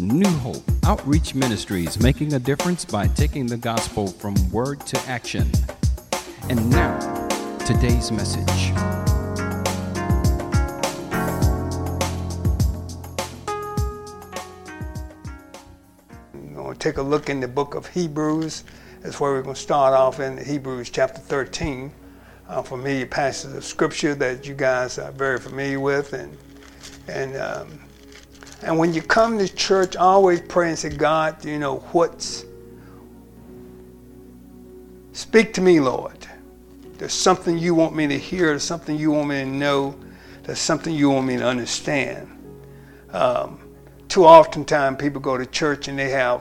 New Hope Outreach Ministries, making a difference by taking the gospel from word to action. And now, today's message. We're going to take a look in the book of Hebrews. That's where we're going to start off in Hebrews chapter 13. A familiar passage of scripture that you guys are very familiar with. And, and, um, and when you come to church, always pray and say, God, you know, what's. Speak to me, Lord. There's something you want me to hear, there's something you want me to know, there's something you want me to understand. Um, too often time people go to church and they have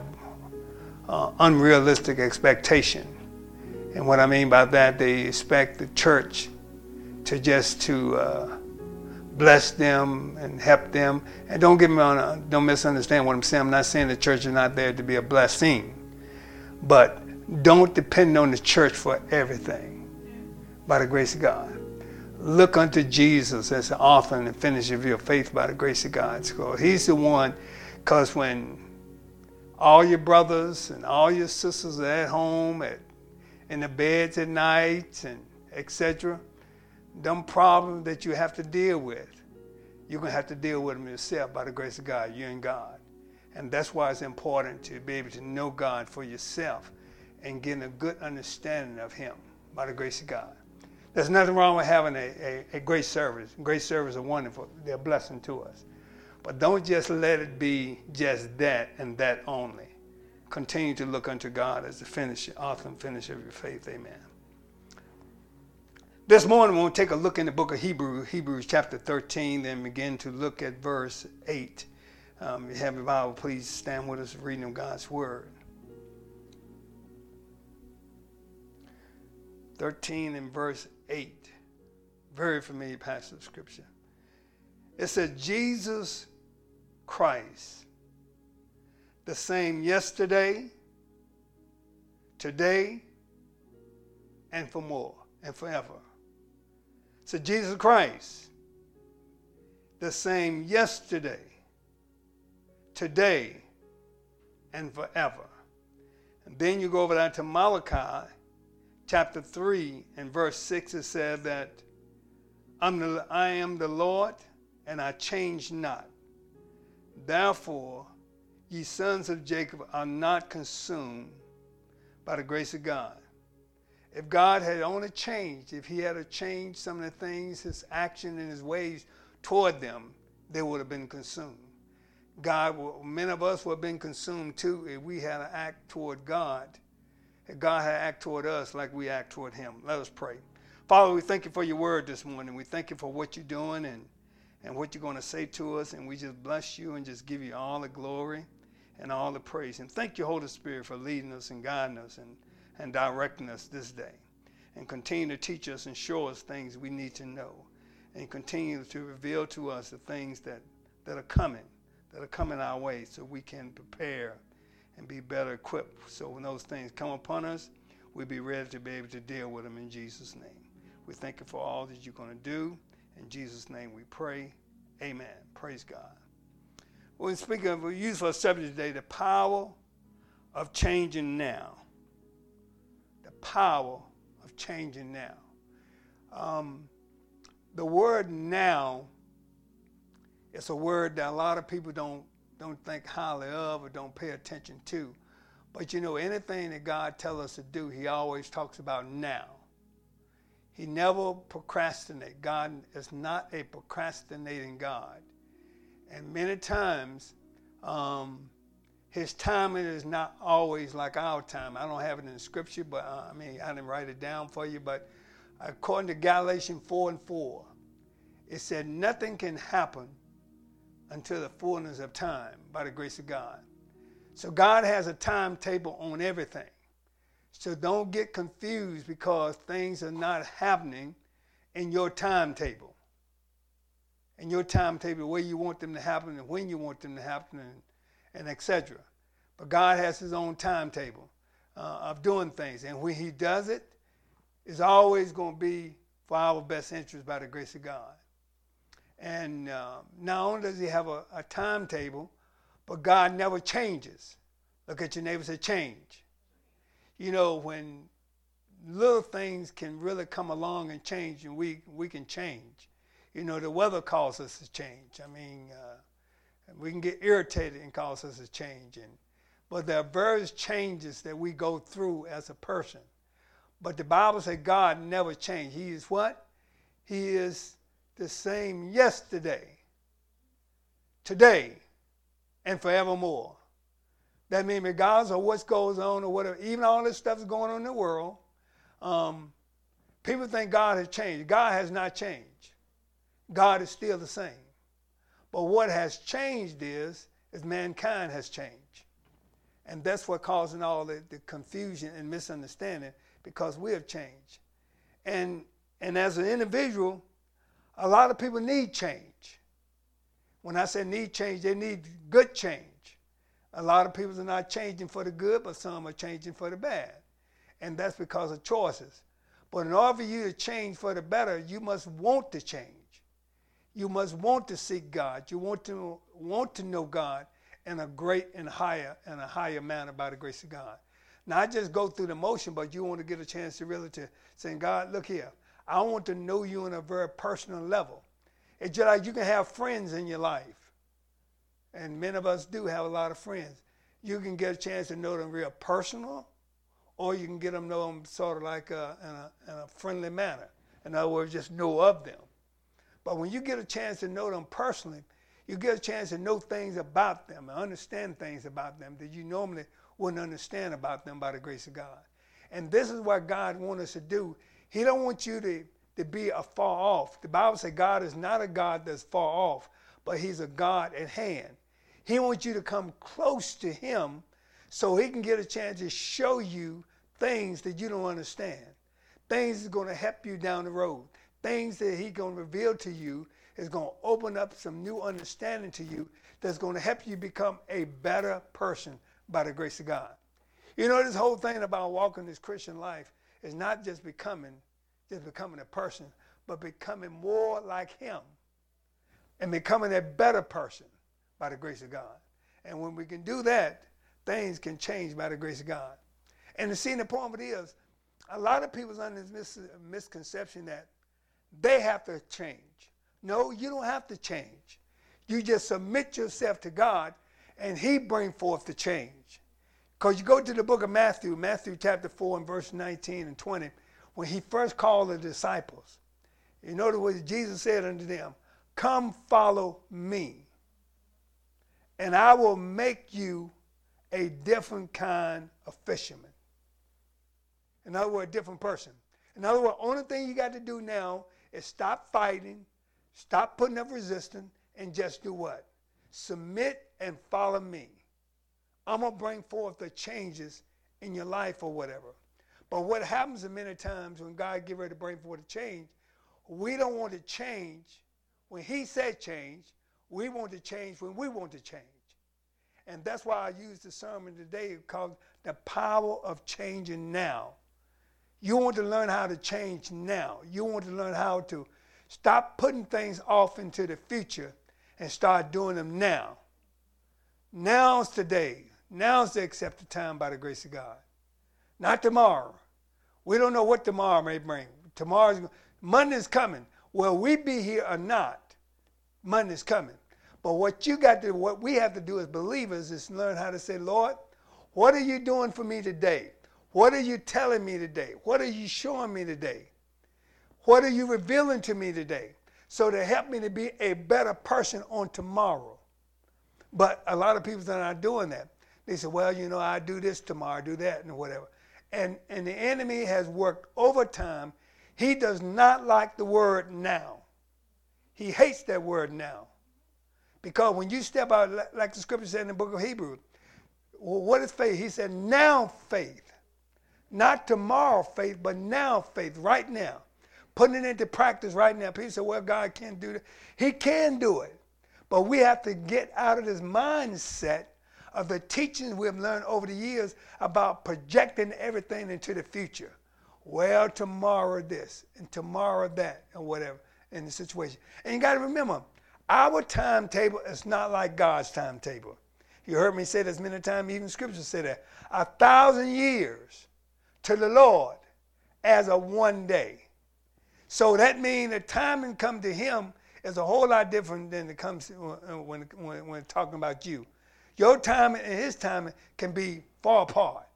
uh, unrealistic expectation. And what I mean by that, they expect the church to just to uh, bless them and help them. And don't get me on, don't misunderstand what I'm saying. I'm not saying the church is not there to be a blessing, but don't depend on the church for everything. By the grace of God, look unto Jesus as the author and the finisher of your faith. By the grace of God, so He's the one. Because when all your brothers and all your sisters are at home, at in the beds at night, and etc., them problems that you have to deal with, you're going to have to deal with them yourself by the grace of God, you and God. And that's why it's important to be able to know God for yourself and getting a good understanding of Him by the grace of God. There's nothing wrong with having a, a, a great service. Great service are wonderful, they're a blessing to us. But don't just let it be just that and that only. Continue to look unto God as the finisher, author and finisher of your faith. Amen. This morning, we'll take a look in the book of Hebrews, Hebrews chapter 13, then begin to look at verse 8. Um, you have your Bible, please stand with us reading of God's Word. 13 and verse 8. Very familiar passage of Scripture. It says, Jesus Christ, the same yesterday, today, and for more, and forever. So Jesus Christ, the same yesterday, today, and forever. And then you go over there to Malachi chapter 3 and verse 6. It said that I'm the, I am the Lord and I change not. Therefore, ye sons of Jacob are not consumed by the grace of God. If God had only changed, if He had changed some of the things, His action and His ways toward them, they would have been consumed. God, many of us would have been consumed too if we had to act toward God. If God had act toward us like we act toward Him. Let us pray. Father, we thank you for your word this morning. We thank you for what you're doing and, and what you're going to say to us. And we just bless you and just give you all the glory and all the praise. And thank you, Holy Spirit, for leading us and guiding us and and directing us this day. And continue to teach us and show us things we need to know. And continue to reveal to us the things that, that are coming, that are coming our way, so we can prepare and be better equipped. So when those things come upon us, we'll be ready to be able to deal with them in Jesus' name. We thank you for all that you're going to do. In Jesus' name we pray. Amen. Praise God. We're speaking of a useful subject today, the power of changing now power of changing now. Um, the word now is a word that a lot of people don't don't think highly of or don't pay attention to. But you know, anything that God tells us to do, He always talks about now. He never procrastinates. God is not a procrastinating God. And many times, um, his timing is not always like our time. I don't have it in scripture, but uh, I mean, I didn't write it down for you. But according to Galatians 4 and 4, it said nothing can happen until the fullness of time by the grace of God. So God has a timetable on everything. So don't get confused because things are not happening in your timetable. In your timetable, where you want them to happen and when you want them to happen and and etc. But God has His own timetable uh, of doing things, and when He does it, it's always going to be for our best interest by the grace of God. And uh, not only does He have a, a timetable, But God never changes. Look at your neighbor and say, change. You know, when little things can really come along and change, and we, we can change. You know, the weather causes us to change. I mean, uh, we can get irritated and cause us to change. And, but there are various changes that we go through as a person. But the Bible says God never changed. He is what? He is the same yesterday, today, and forevermore. That means regardless of what goes on or whatever, even all this stuff is going on in the world, um, people think God has changed. God has not changed. God is still the same. But what has changed is, is mankind has changed. And that's what causing all the, the confusion and misunderstanding because we have changed. And and as an individual, a lot of people need change. When I say need change, they need good change. A lot of people are not changing for the good, but some are changing for the bad. And that's because of choices. But in order for you to change for the better, you must want to change. You must want to seek God. You want to want to know God in a great and higher and a higher manner by the grace of God. Not just go through the motion, but you want to get a chance to really to say, God, look here. I want to know you on a very personal level. It's just like you can have friends in your life. And many of us do have a lot of friends. You can get a chance to know them real personal, or you can get them know them sort of like a, in, a, in a friendly manner. In other words, just know of them. But when you get a chance to know them personally, you get a chance to know things about them and understand things about them that you normally wouldn't understand about them by the grace of God. And this is what God wants us to do. He don't want you to, to be afar off. The Bible says God is not a God that's far off, but he's a God at hand. He wants you to come close to him so he can get a chance to show you things that you don't understand. Things that's going to help you down the road things that he's going to reveal to you is going to open up some new understanding to you that's going to help you become a better person by the grace of God. You know, this whole thing about walking this Christian life is not just becoming, just becoming a person, but becoming more like him and becoming a better person by the grace of God. And when we can do that, things can change by the grace of God. And the scene of it is, a lot of people's under this mis- misconception that they have to change. No, you don't have to change. You just submit yourself to God and he bring forth the change. Because you go to the book of Matthew, Matthew chapter 4 and verse 19 and 20, when he first called the disciples. You notice what Jesus said unto them, Come follow me, and I will make you a different kind of fisherman. In other words, a different person. In other words, only thing you got to do now is stop fighting, stop putting up resistance, and just do what? Submit and follow me. I'm going to bring forth the changes in your life or whatever. But what happens many times when God get ready to bring forth a change, we don't want to change when he said change. We want to change when we want to change. And that's why I use the sermon today called the power of changing now. You want to learn how to change now. You want to learn how to stop putting things off into the future and start doing them now. Now's today. Now's the accepted time by the grace of God. Not tomorrow. We don't know what tomorrow may bring. Tomorrow's Monday's coming. Will we be here or not? Monday's coming. But what you got to what we have to do as believers is learn how to say, Lord, what are you doing for me today? What are you telling me today? What are you showing me today? What are you revealing to me today? So to help me to be a better person on tomorrow. But a lot of people are not doing that. They say, well, you know, I do this tomorrow, I do that, and whatever. And, and the enemy has worked overtime. He does not like the word now. He hates that word now. Because when you step out, like the scripture said in the book of Hebrews, well, what is faith? He said, now faith. Not tomorrow faith, but now faith, right now. Putting it into practice right now. People say, well, God can't do that. He can do it. But we have to get out of this mindset of the teachings we've learned over the years about projecting everything into the future. Well, tomorrow this, and tomorrow that, and whatever in the situation. And you got to remember, our timetable is not like God's timetable. You heard me say this many times, even scripture said that. A thousand years to the Lord as a one day. So that means the timing come to him is a whole lot different than it comes uh, uh, when, when, when talking about you. Your timing and his timing can be far apart.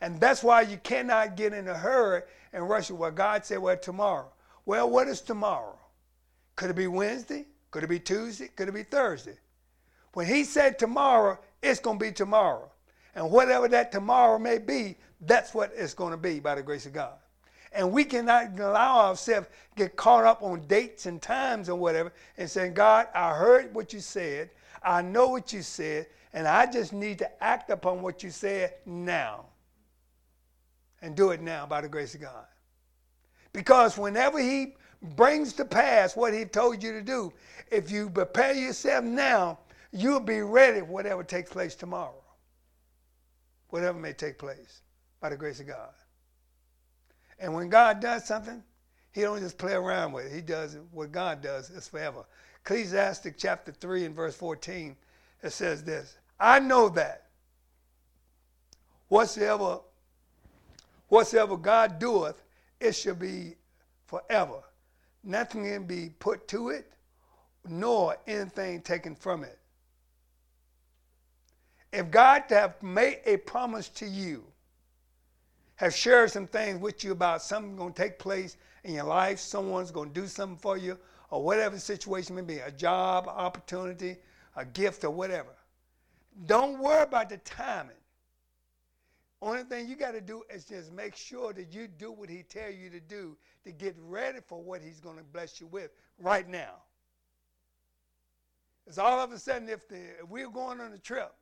And that's why you cannot get in a hurry and rush it. Well, God said, well, tomorrow. Well, what is tomorrow? Could it be Wednesday? Could it be Tuesday? Could it be Thursday? When he said tomorrow, it's going to be tomorrow. And whatever that tomorrow may be, that's what it's going to be by the grace of God. And we cannot allow ourselves get caught up on dates and times and whatever and saying, God, I heard what you said. I know what you said. And I just need to act upon what you said now. And do it now by the grace of God. Because whenever He brings to pass what He told you to do, if you prepare yourself now, you'll be ready for whatever takes place tomorrow. Whatever may take place by the grace of God. And when God does something, He don't just play around with it. He does. What God does is forever. Ecclesiastic chapter 3 and verse 14, it says this I know that whatsoever, whatsoever God doeth, it shall be forever. Nothing can be put to it, nor anything taken from it. If God have made a promise to you, have shared some things with you about something going to take place in your life, someone's going to do something for you, or whatever the situation may be, a job, opportunity, a gift, or whatever. Don't worry about the timing. Only thing you got to do is just make sure that you do what he tell you to do to get ready for what he's going to bless you with right now. It's all of a sudden if, the, if we're going on a trip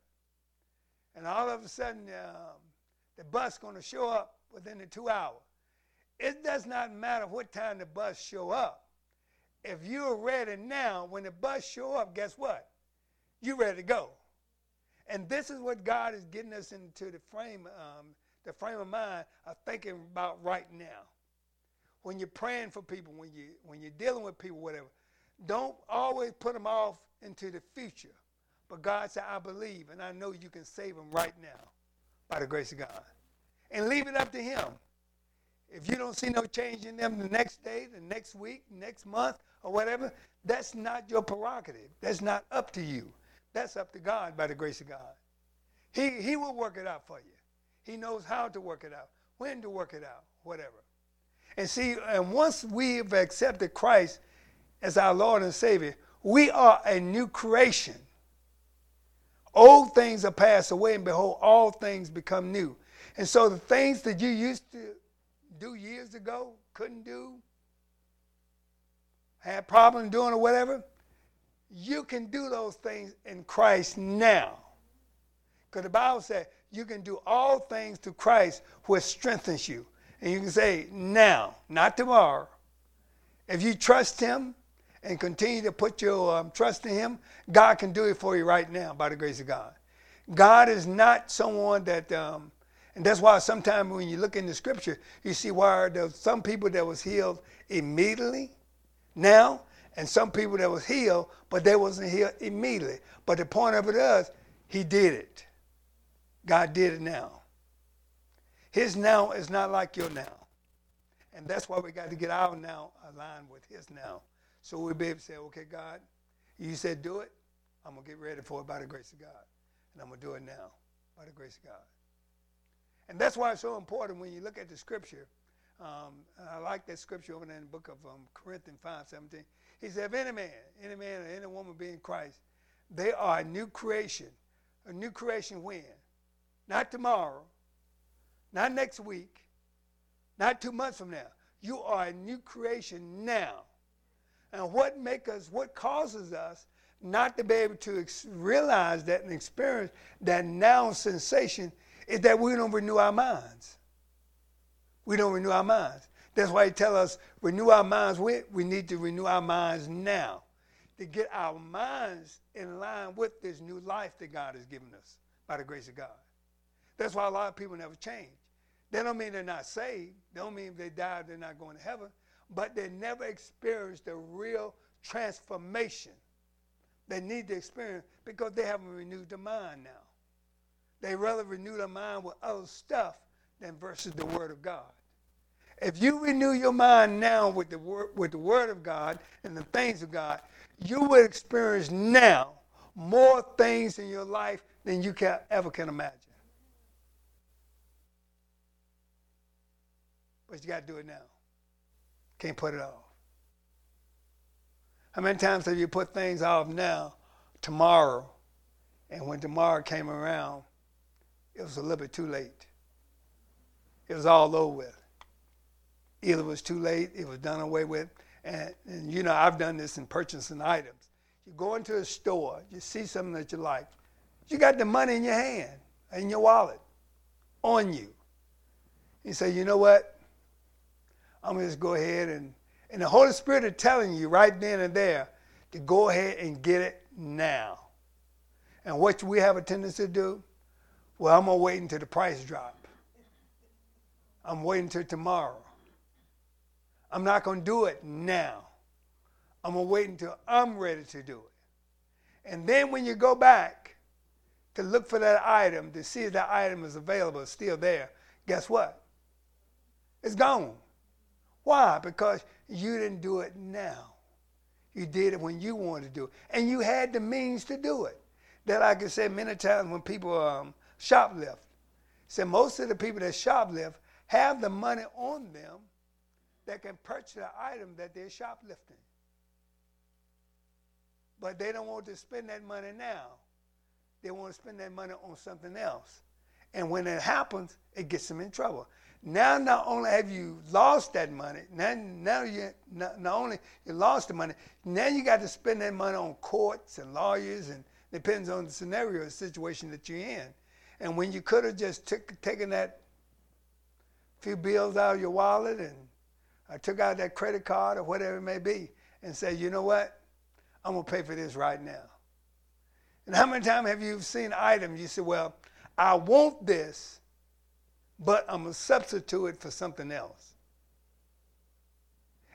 and all of a sudden um, the bus going to show up within the two hours, it does not matter what time the bus show up. If you're ready now, when the bus show up, guess what? You're ready to go. And this is what God is getting us into the frame, um, the frame of mind of thinking about right now. When you're praying for people, when you when you're dealing with people, whatever, don't always put them off into the future. But God said, I believe, and I know you can save them right now by the grace of God. And leave it up to Him. If you don't see no change in them the next day, the next week, next month, or whatever, that's not your prerogative. That's not up to you. That's up to God by the grace of God. He, he will work it out for you. He knows how to work it out, when to work it out, whatever. And see, and once we've accepted Christ as our Lord and Savior, we are a new creation. Old things are passed away, and behold, all things become new. And so the things that you used to do years ago, couldn't do, had problems doing or whatever, you can do those things in Christ now. Because the Bible says you can do all things through Christ which strengthens you. And you can say now, not tomorrow. If you trust Him and continue to put your um, trust in Him, God can do it for you right now by the grace of God. God is not someone that, um, and that's why sometimes when you look in the Scripture, you see why there's some people that was healed immediately. Now and some people that was healed, but they wasn't healed immediately. But the point of it is, he did it. God did it now. His now is not like your now. And that's why we got to get our now aligned with his now. So we'll be able to say, okay, God, you said do it. I'm going to get ready for it by the grace of God. And I'm going to do it now by the grace of God. And that's why it's so important when you look at the scripture. Um, I like that scripture over there in the book of um, Corinthians 5 17. He said, if any man, any man or any woman be in Christ, they are a new creation. A new creation when? Not tomorrow, not next week, not two months from now. You are a new creation now. And what makes us, what causes us not to be able to ex- realize that and experience that now sensation is that we don't renew our minds. We don't renew our minds. That's why he tell us renew our minds with. We need to renew our minds now to get our minds in line with this new life that God has given us by the grace of God. That's why a lot of people never change. That don't mean they're not saved. They don't mean if they die they're not going to heaven. But they never experienced the real transformation They need to experience because they haven't renewed their mind now. They rather renew their mind with other stuff than versus the Word of God. If you renew your mind now with the word, with the Word of God and the things of God, you will experience now more things in your life than you can, ever can imagine. But you got to do it now. Can't put it off. How many times have you put things off now, tomorrow, and when tomorrow came around, it was a little bit too late. It was all over with. Either it was too late, it was done away with. And, and you know, I've done this in purchasing items. You go into a store, you see something that you like, you got the money in your hand, in your wallet, on you. You say, you know what? I'm going to just go ahead and, and the Holy Spirit is telling you right then and there to go ahead and get it now. And what we have a tendency to do, well, I'm going to wait until the price drop. I'm waiting until tomorrow. I'm not going to do it now. I'm going to wait until I'm ready to do it. And then when you go back to look for that item, to see if that item is available, still there, guess what? It's gone. Why? Because you didn't do it now. You did it when you wanted to do it. And you had the means to do it. That I can say many times when people um, shoplift. Say most of the people that shoplift have the money on them that can purchase the item that they're shoplifting. But they don't want to spend that money now. They want to spend that money on something else. And when it happens, it gets them in trouble. Now, not only have you lost that money, now, now you not, not only you lost the money, now you got to spend that money on courts and lawyers, and depends on the scenario, the situation that you're in. And when you could have just took, taken that few bills out of your wallet and I took out that credit card or whatever it may be and said, you know what? I'm going to pay for this right now. And how many times have you seen items you say, well, I want this, but I'm going to substitute it for something else.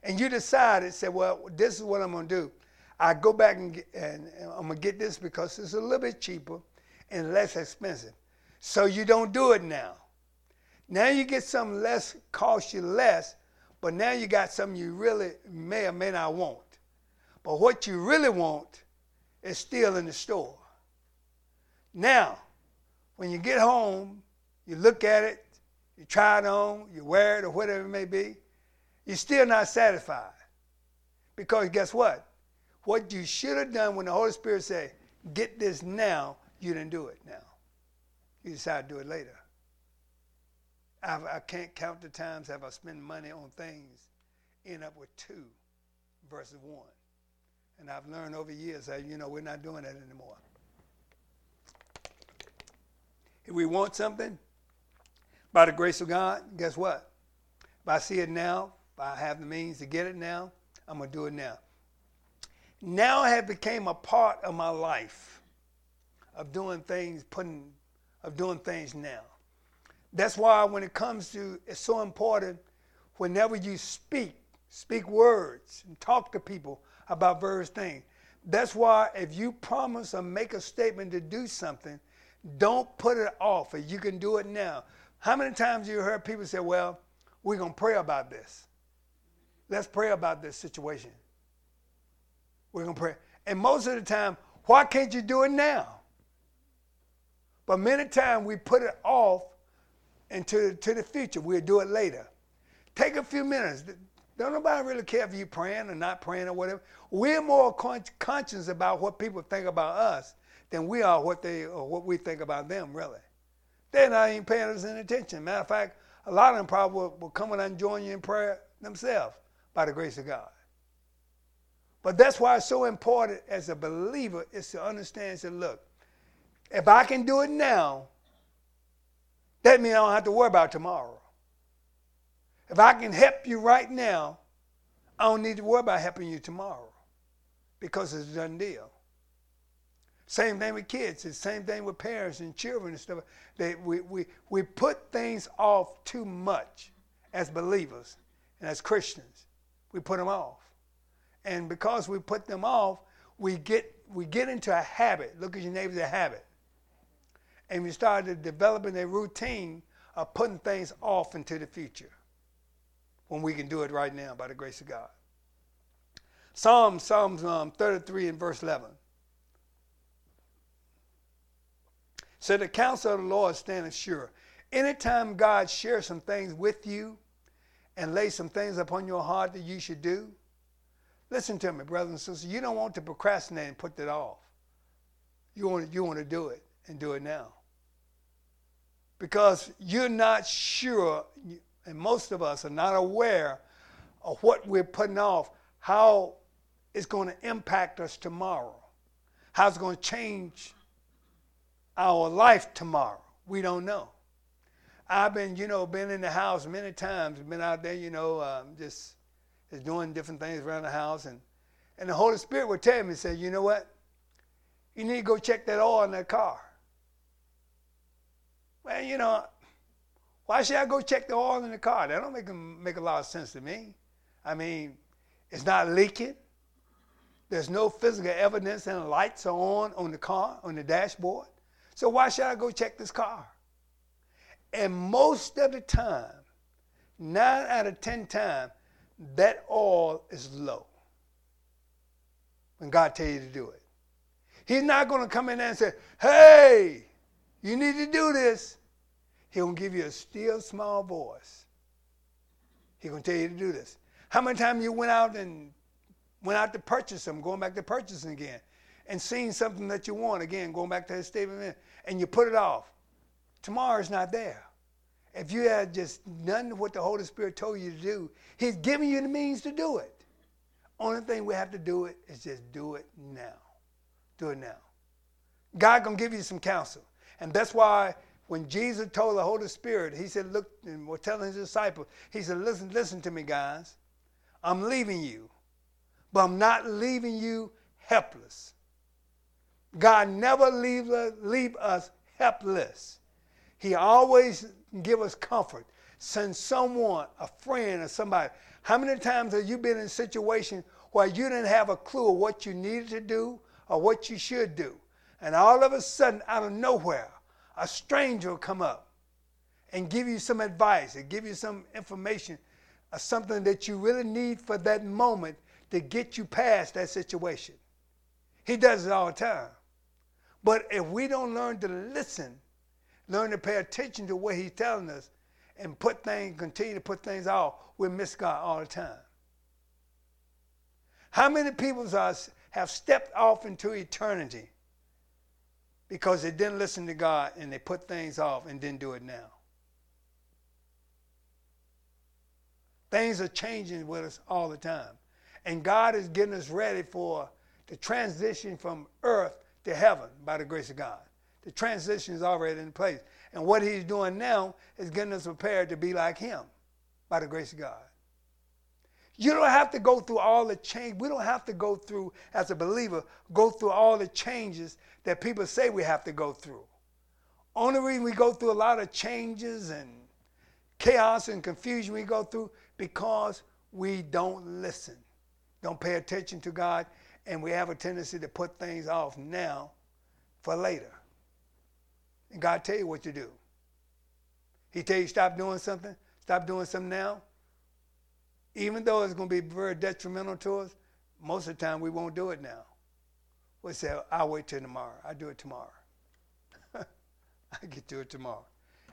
And you decided, say, well, this is what I'm going to do. I go back and, get, and I'm going to get this because it's a little bit cheaper and less expensive. So you don't do it now. Now you get something less, cost you less, but now you got something you really may or may not want. But what you really want is still in the store. Now, when you get home, you look at it, you try it on, you wear it or whatever it may be, you're still not satisfied. Because guess what? What you should have done when the Holy Spirit said, get this now, you didn't do it now. You decided to do it later. I've, I can not count the times have I spent money on things, end up with two versus one. And I've learned over years that, you know, we're not doing that anymore. If we want something, by the grace of God, guess what? If I see it now, if I have the means to get it now, I'm going to do it now. Now it became a part of my life of doing things, putting, of doing things now. That's why when it comes to, it's so important whenever you speak, speak words and talk to people about various things. That's why if you promise or make a statement to do something, don't put it off. You can do it now. How many times you heard people say, well, we're going to pray about this. Let's pray about this situation. We're going to pray. And most of the time, why can't you do it now? But many times we put it off into to the future. We'll do it later. Take a few minutes. Don't nobody really care if you're praying or not praying or whatever. We're more con- conscious about what people think about us than we are what they or what we think about them. Really, they're not even paying us any attention. Matter of fact, a lot of them probably will, will come and join you in prayer themselves by the grace of God. But that's why it's so important as a believer is to understand. Say, look, if I can do it now, that means I don't have to worry about tomorrow. If I can help you right now, I don't need to worry about helping you tomorrow because it's a done deal. Same thing with kids. It's the same thing with parents and children and stuff. We, we, we put things off too much as believers and as Christians. We put them off. And because we put them off, we get we get into a habit. Look at your neighbor's a habit. And we started developing a routine of putting things off into the future when we can do it right now by the grace of God. Psalm, Psalms um, 33 and verse 11. So the counsel of the Lord standeth sure. Anytime God shares some things with you and lays some things upon your heart that you should do, listen to me, brothers and sisters. You don't want to procrastinate and put that off. You want, you want to do it and do it now. Because you're not sure, and most of us are not aware of what we're putting off, how it's going to impact us tomorrow, how it's going to change our life tomorrow. We don't know. I've been, you know, been in the house many times, been out there, you know, um, just, just doing different things around the house, and and the Holy Spirit would tell me, say, you know what? You need to go check that oil in that car. Well, you know, why should I go check the oil in the car? That don't make make a lot of sense to me. I mean, it's not leaking. There's no physical evidence and the lights are on on the car, on the dashboard. So why should I go check this car? And most of the time, nine out of ten times, that oil is low. When God tell you to do it. He's not going to come in there and say, hey, you need to do this. He'll give you a still small voice. He's going to tell you to do this. How many times you went out and went out to purchase something, going back to purchasing again, and seen something that you want again, going back to his statement, and you put it off. Tomorrow's not there. If you had just done what the Holy Spirit told you to do, He's giving you the means to do it. Only thing we have to do it is just do it now. Do it now. God gonna give you some counsel. And that's why when Jesus told the Holy Spirit, he said, look, and was telling his disciples, he said, listen, listen to me, guys. I'm leaving you, but I'm not leaving you helpless. God never leave, leave us helpless. He always give us comfort. Send someone, a friend or somebody. How many times have you been in a situation where you didn't have a clue of what you needed to do or what you should do? And all of a sudden, out of nowhere, a stranger will come up and give you some advice and give you some information or something that you really need for that moment to get you past that situation. He does it all the time. But if we don't learn to listen, learn to pay attention to what he's telling us, and put things, continue to put things off, we miss God all the time. How many people have stepped off into eternity because they didn't listen to God and they put things off and didn't do it now? Things are changing with us all the time. And God is getting us ready for the transition from earth to heaven by the grace of God. The transition is already in place. And what he's doing now is getting us prepared to be like him by the grace of God. You don't have to go through all the change. We don't have to go through, as a believer, go through all the changes that people say we have to go through. Only reason we go through a lot of changes and chaos and confusion we go through because we don't listen, don't pay attention to God, and we have a tendency to put things off now for later. And God tell you what to do. He tell you stop doing something, stop doing something now. Even though it's going to be very detrimental to us, most of the time we won't do it now. We'll say, I'll wait till tomorrow. I'll do it tomorrow. I get to it tomorrow.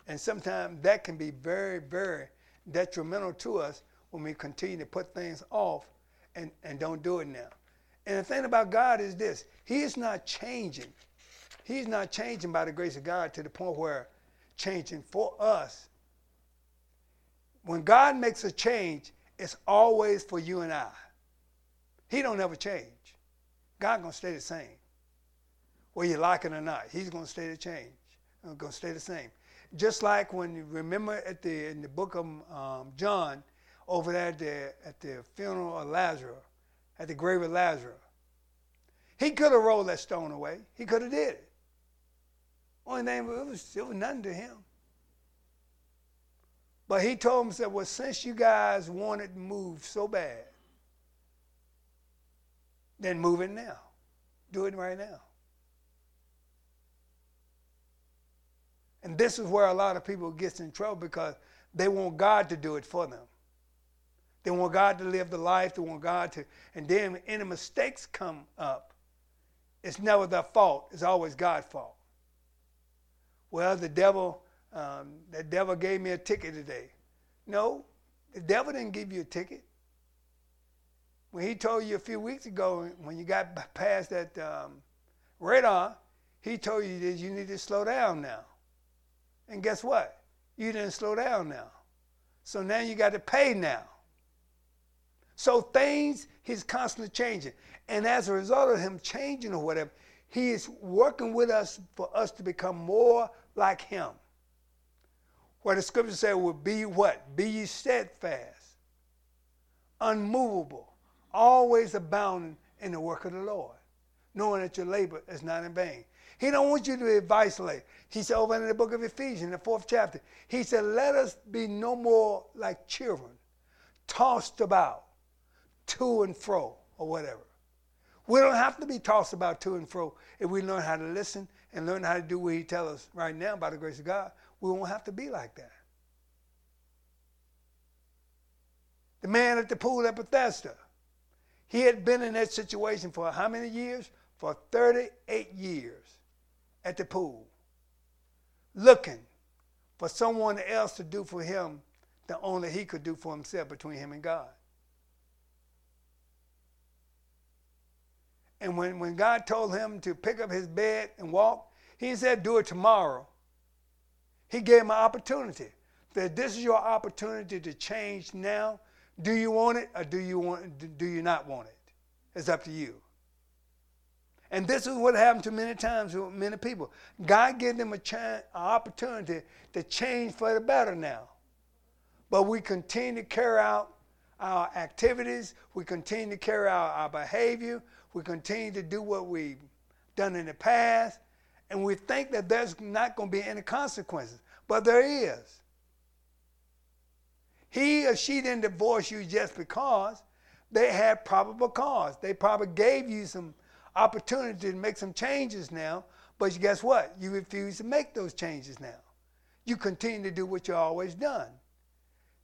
And sometimes that can be very, very detrimental to us when we continue to put things off and, and don't do it now. And the thing about God is this He is not changing. He's not changing by the grace of God to the point where changing for us. When God makes a change, it's always for you and I. He don't ever change. God gonna stay the same. Whether you like it or not, He's gonna stay the change. Gonna stay the same. Just like when you remember at the in the book of um, John, over there at the, at the funeral of Lazarus, at the grave of Lazarus, he could have rolled that stone away. He could have did it. Only thing it was it was nothing to him. But he told him, said, Well, since you guys want it moved so bad, then move it now. Do it right now. And this is where a lot of people gets in trouble because they want God to do it for them. They want God to live the life. They want God to, and then any mistakes come up, it's never their fault. It's always God's fault. Well, the devil, um, the devil gave me a ticket today. No, the devil didn't give you a ticket. When he told you a few weeks ago, when you got past that um, radar, he told you that you need to slow down now. And guess what? You didn't slow down now. So now you got to pay now. So things, he's constantly changing. And as a result of him changing or whatever, he is working with us for us to become more like him. Where the scripture said would be what? Be ye steadfast, unmovable, always abounding in the work of the Lord, knowing that your labor is not in vain. He don't want you to be isolated. He said over in the book of Ephesians, the fourth chapter, he said, let us be no more like children, tossed about to and fro or whatever. We don't have to be tossed about to and fro if we learn how to listen and learn how to do what he tells us right now by the grace of God. We won't have to be like that. The man at the pool at Bethesda, he had been in that situation for how many years? For 38 years at the pool, looking for someone else to do for him the only he could do for himself between him and God. And when, when God told him to pick up his bed and walk, he said, Do it tomorrow. He gave him an opportunity. That this is your opportunity to change now. Do you want it or do you want do you not want it? It's up to you. And this is what happened to many times with many people. God gave them a chance, an opportunity to change for the better now. But we continue to carry out our activities, we continue to carry out our behavior, we continue to do what we've done in the past, and we think that there's not going to be any consequences. But there is. He or she didn't divorce you just because they had probable cause. They probably gave you some opportunity to make some changes now, but guess what? You refuse to make those changes now. You continue to do what you've always done.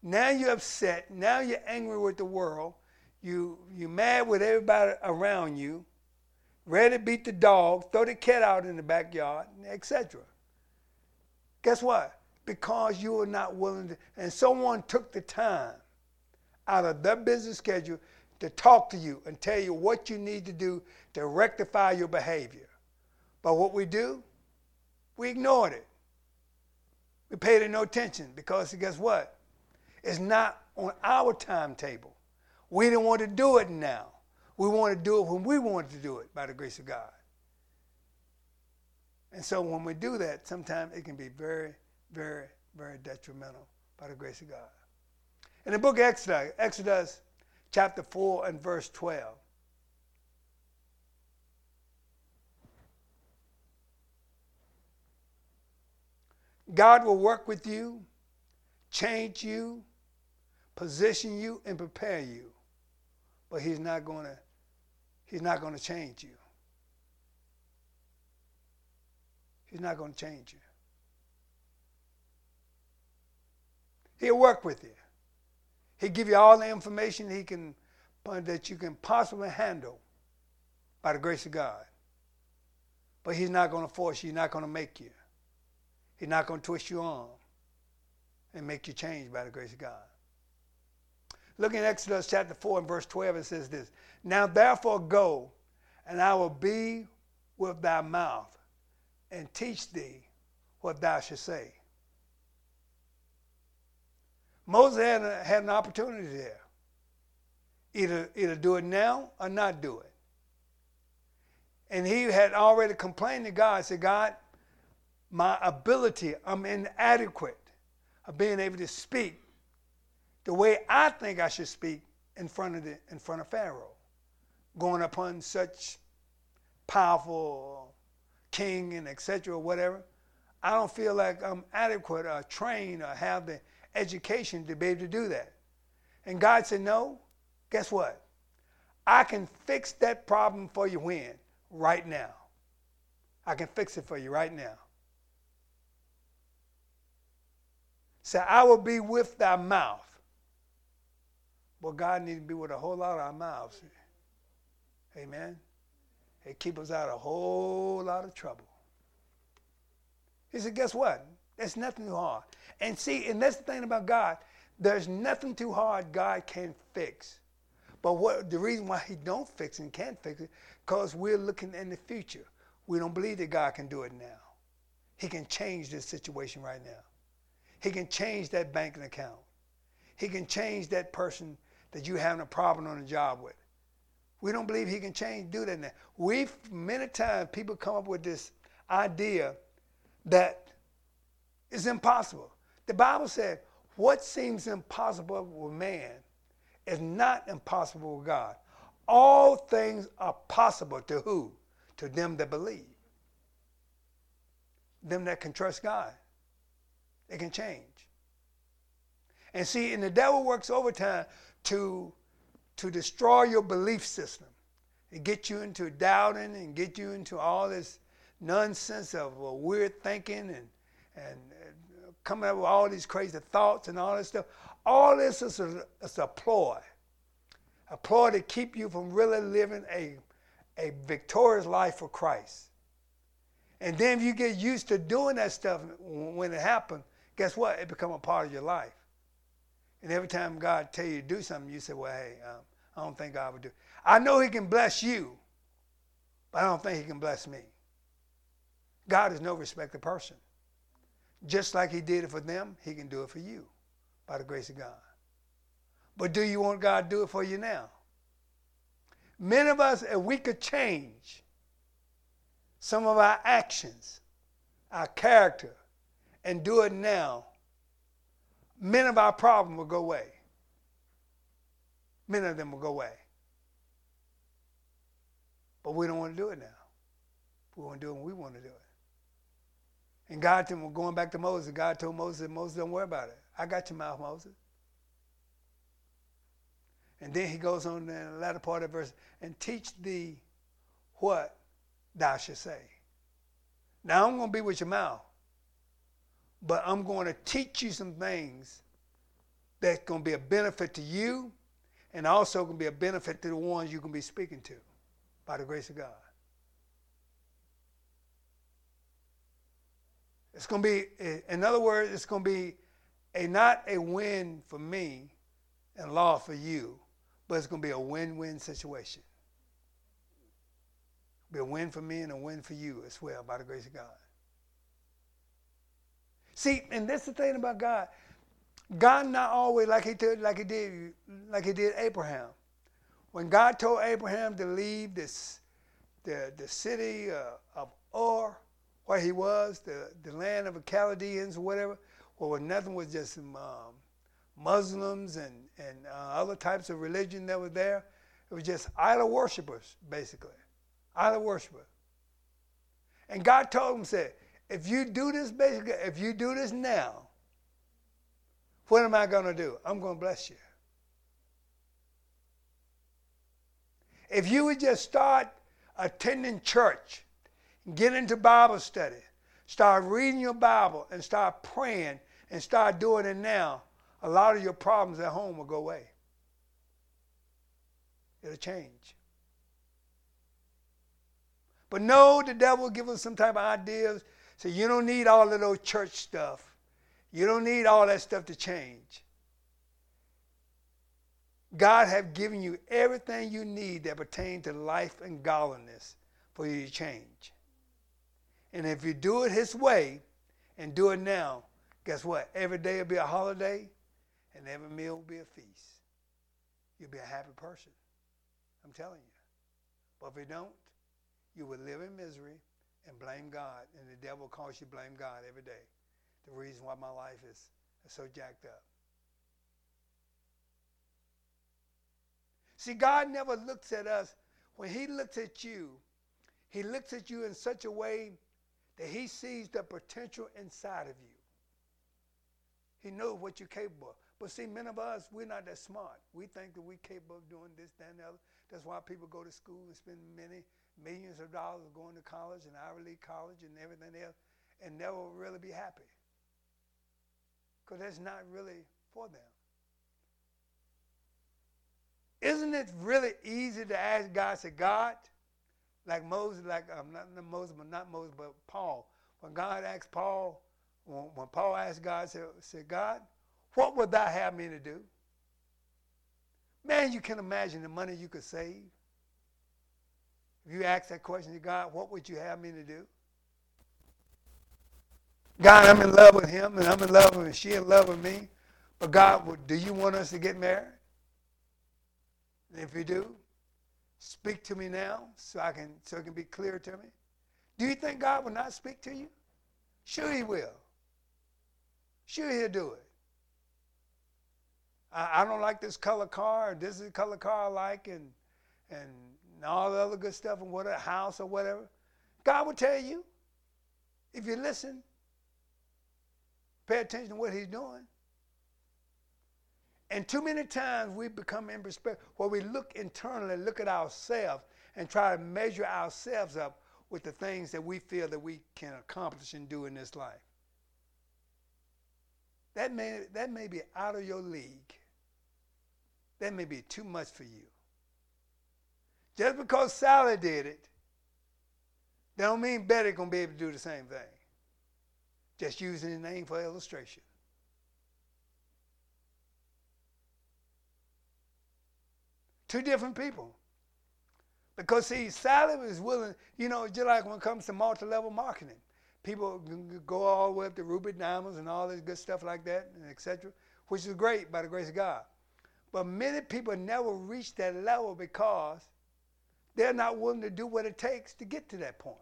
Now you're upset. Now you're angry with the world. You you mad with everybody around you, ready to beat the dog, throw the cat out in the backyard, etc. Guess what? Because you are not willing to, and someone took the time out of their busy schedule to talk to you and tell you what you need to do to rectify your behavior. But what we do, we ignored it. We paid it no attention because guess what? It's not on our timetable. We didn't want to do it now. We want to do it when we wanted to do it by the grace of God. And so when we do that, sometimes it can be very, very, very detrimental by the grace of God. In the book of Exodus, Exodus chapter 4 and verse 12. God will work with you, change you, position you, and prepare you. But He's not going to He's not going to change you. He's not going to change you. He'll work with you. He'll give you all the information he can that you can possibly handle by the grace of God. But he's not going to force you. He's not going to make you. He's not going to twist your arm and make you change by the grace of God. Look in Exodus chapter 4 and verse 12, it says this Now therefore go, and I will be with thy mouth, and teach thee what thou shalt say. Moses had, a, had an opportunity there. Either, either do it now or not do it. And he had already complained to God, said, God, my ability, I'm inadequate of being able to speak the way I think I should speak in front of the in front of Pharaoh, going upon such powerful king and etc. or whatever. I don't feel like I'm adequate or trained or have the education to be able to do that. And God said, No, guess what? I can fix that problem for you when? right now. I can fix it for you right now. Say, I will be with thy mouth. Well, God needs to be with a whole lot of our mouths. Amen. It keeps us out of a whole lot of trouble. He said, guess what? There's nothing too hard. And see, and that's the thing about God. There's nothing too hard God can't fix. But what the reason why he don't fix it and can't fix it, because we're looking in the future. We don't believe that God can do it now. He can change this situation right now. He can change that banking account. He can change that person that you're having a problem on the job with. We don't believe he can change, do that now. We've many times people come up with this idea that is impossible. The Bible said, what seems impossible with man is not impossible with God. All things are possible to who? To them that believe. Them that can trust God. They can change. And see, and the devil works overtime to, to destroy your belief system and get you into doubting and get you into all this nonsense of uh, weird thinking and, and coming up with all these crazy thoughts and all this stuff. All this is a, is a ploy, a ploy to keep you from really living a, a victorious life for Christ. And then if you get used to doing that stuff when it happens, guess what? It becomes a part of your life. And every time God tell you to do something, you say, well, hey, um, I don't think God would do. it. I know he can bless you, but I don't think he can bless me. God is no respected person. Just like he did it for them, he can do it for you by the grace of God. But do you want God to do it for you now? Many of us, if we could change some of our actions, our character, and do it now, many of our problems will go away. Many of them will go away. But we don't want to do it now. We want to do it when we want to do it. And God, going back to Moses, God told Moses, Moses, don't worry about it. I got your mouth, Moses. And then he goes on in the latter part of verse, and teach thee what thou should say. Now I'm going to be with your mouth, but I'm going to teach you some things that's going to be a benefit to you and also going to be a benefit to the ones you're going to be speaking to by the grace of God. It's going to be, in other words, it's going to be a not a win for me and law for you, but it's going to be a win-win situation. It'll be a win for me and a win for you as well, by the grace of God. See, and that's the thing about God. God not always like he did, like he did, like he did Abraham. When God told Abraham to leave this, the the city uh, of Ur, where he was, the, the land of the Chaldeans or whatever, where nothing was just um, Muslims and, and uh, other types of religion that were there. It was just idol worshippers, basically. Idol worshippers. And God told him, said, if you do this basically, if you do this now, what am I going to do? I'm going to bless you. If you would just start attending church, get into Bible study, start reading your Bible, and start praying and start doing it now, a lot of your problems at home will go away. It'll change. But no, the devil will give us some type of ideas so you don't need all of those church stuff. You don't need all that stuff to change. God have given you everything you need that pertains to life and godliness for you to change. And if you do it his way and do it now, guess what? Every day will be a holiday and every meal will be a feast. You'll be a happy person. I'm telling you. But if you don't, you will live in misery and blame God. And the devil calls you blame God every day. The reason why my life is, so jacked up. See, God never looks at us. When He looks at you, He looks at you in such a way that He sees the potential inside of you. He knows what you're capable of. But see, many of us, we're not that smart. We think that we're capable of doing this, that, and the other. That's why people go to school and spend many millions of dollars going to college and Ivy League college and everything else and never really be happy. Because that's not really for them. Isn't it really easy to ask God, say, God, like Moses, like um, not, Moses, but not Moses, but Paul. When God asked Paul, when, when Paul asked God, said, said, God, what would thou have me to do? Man, you can imagine the money you could save. If you ask that question to God, what would you have me to do? God, I'm in love with him, and I'm in love with him, she in love with me. But God, do you want us to get married? And if you do, speak to me now so I can so it can be clear to me. Do you think God will not speak to you? Sure he will. Sure he'll do it. I, I don't like this color car, this is the color car I like, and and all the other good stuff and what a house or whatever. God will tell you if you listen, pay attention to what he's doing. And too many times we become introspective, where we look internally, look at ourselves, and try to measure ourselves up with the things that we feel that we can accomplish and do in this life. That may, that may be out of your league. That may be too much for you. Just because Sally did it, don't mean Betty gonna be able to do the same thing. Just using the name for illustration. Two different people. Because see, Sally was willing, you know, just like when it comes to multi-level marketing. People go all the way up to Ruby Diamonds and all this good stuff like that, and etc., which is great by the grace of God. But many people never reach that level because they're not willing to do what it takes to get to that point.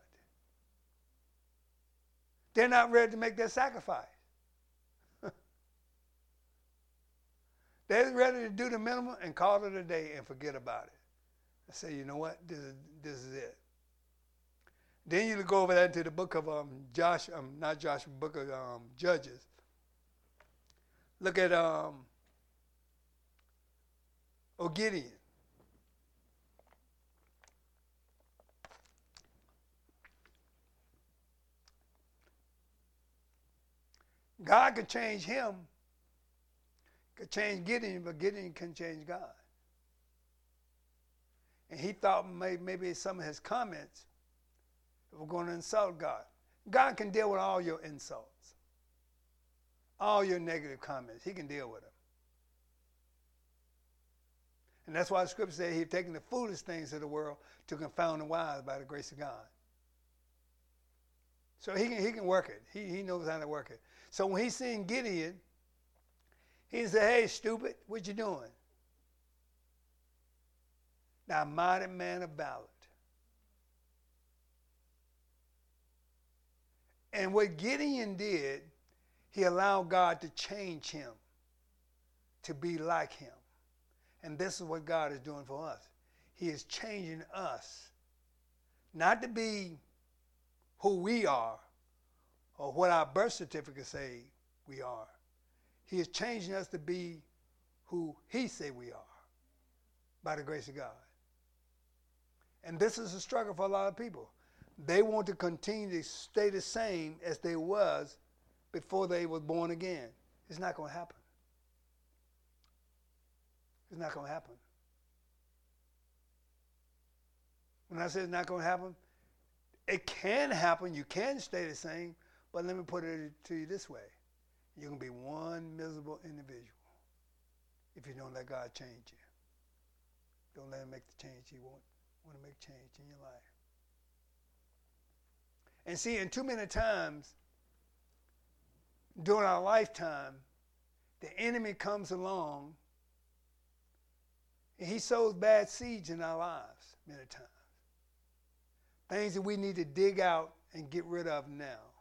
They're not ready to make that sacrifice. They're ready to do the minimum and call it a day and forget about it. I say, you know what? This is, this is it. Then you go over that into the book of um, Josh, um, not Joshua, book of um, Judges. Look at um, Gideon. God could change him could change Gideon, but Gideon can change God. And he thought maybe some of his comments were going to insult God. God can deal with all your insults, all your negative comments. He can deal with them. And that's why the scripture says he's taken the foolish things of the world to confound the wise by the grace of God. So he can, he can work it. He, he knows how to work it. So when he's seeing Gideon, he said, Hey, stupid, what you doing? Now, mighty man of valor. And what Gideon did, he allowed God to change him to be like him. And this is what God is doing for us. He is changing us not to be who we are or what our birth certificate say we are, he is changing us to be who He say we are by the grace of God. And this is a struggle for a lot of people. They want to continue to stay the same as they was before they were born again. It's not going to happen. It's not going to happen. When I say it's not going to happen, it can happen. You can stay the same, but let me put it to you this way you're going to be one miserable individual if you don't let God change you. Don't let him make the change he want, want to make change in your life. And see, and too many times during our lifetime, the enemy comes along and he sows bad seeds in our lives many times. Things that we need to dig out and get rid of now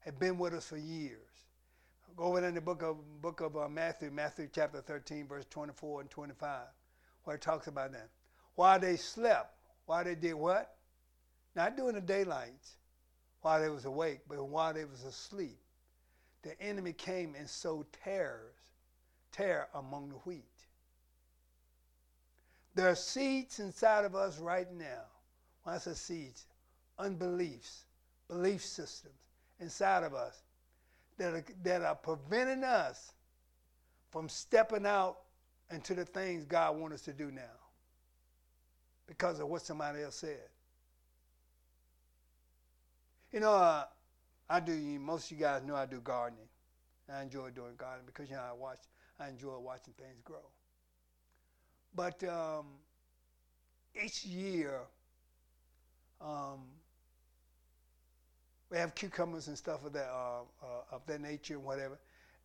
have been with us for years. Go over in the book of book of uh, Matthew, Matthew chapter 13, verse 24 and 25, where it talks about that. While they slept, while they did what? Not during the daylights, while they was awake, but while they was asleep, the enemy came and sowed terrors, terror among the wheat. There are seeds inside of us right now. when I say seeds, unbeliefs, belief systems inside of us that are, that are preventing us from stepping out into the things God wants us to do now because of what somebody else said. You know, uh, I do. Most of you guys know I do gardening. I enjoy doing gardening because you know I watch. I enjoy watching things grow. But um, each year, um, we have cucumbers and stuff of that uh, uh, of that nature and whatever,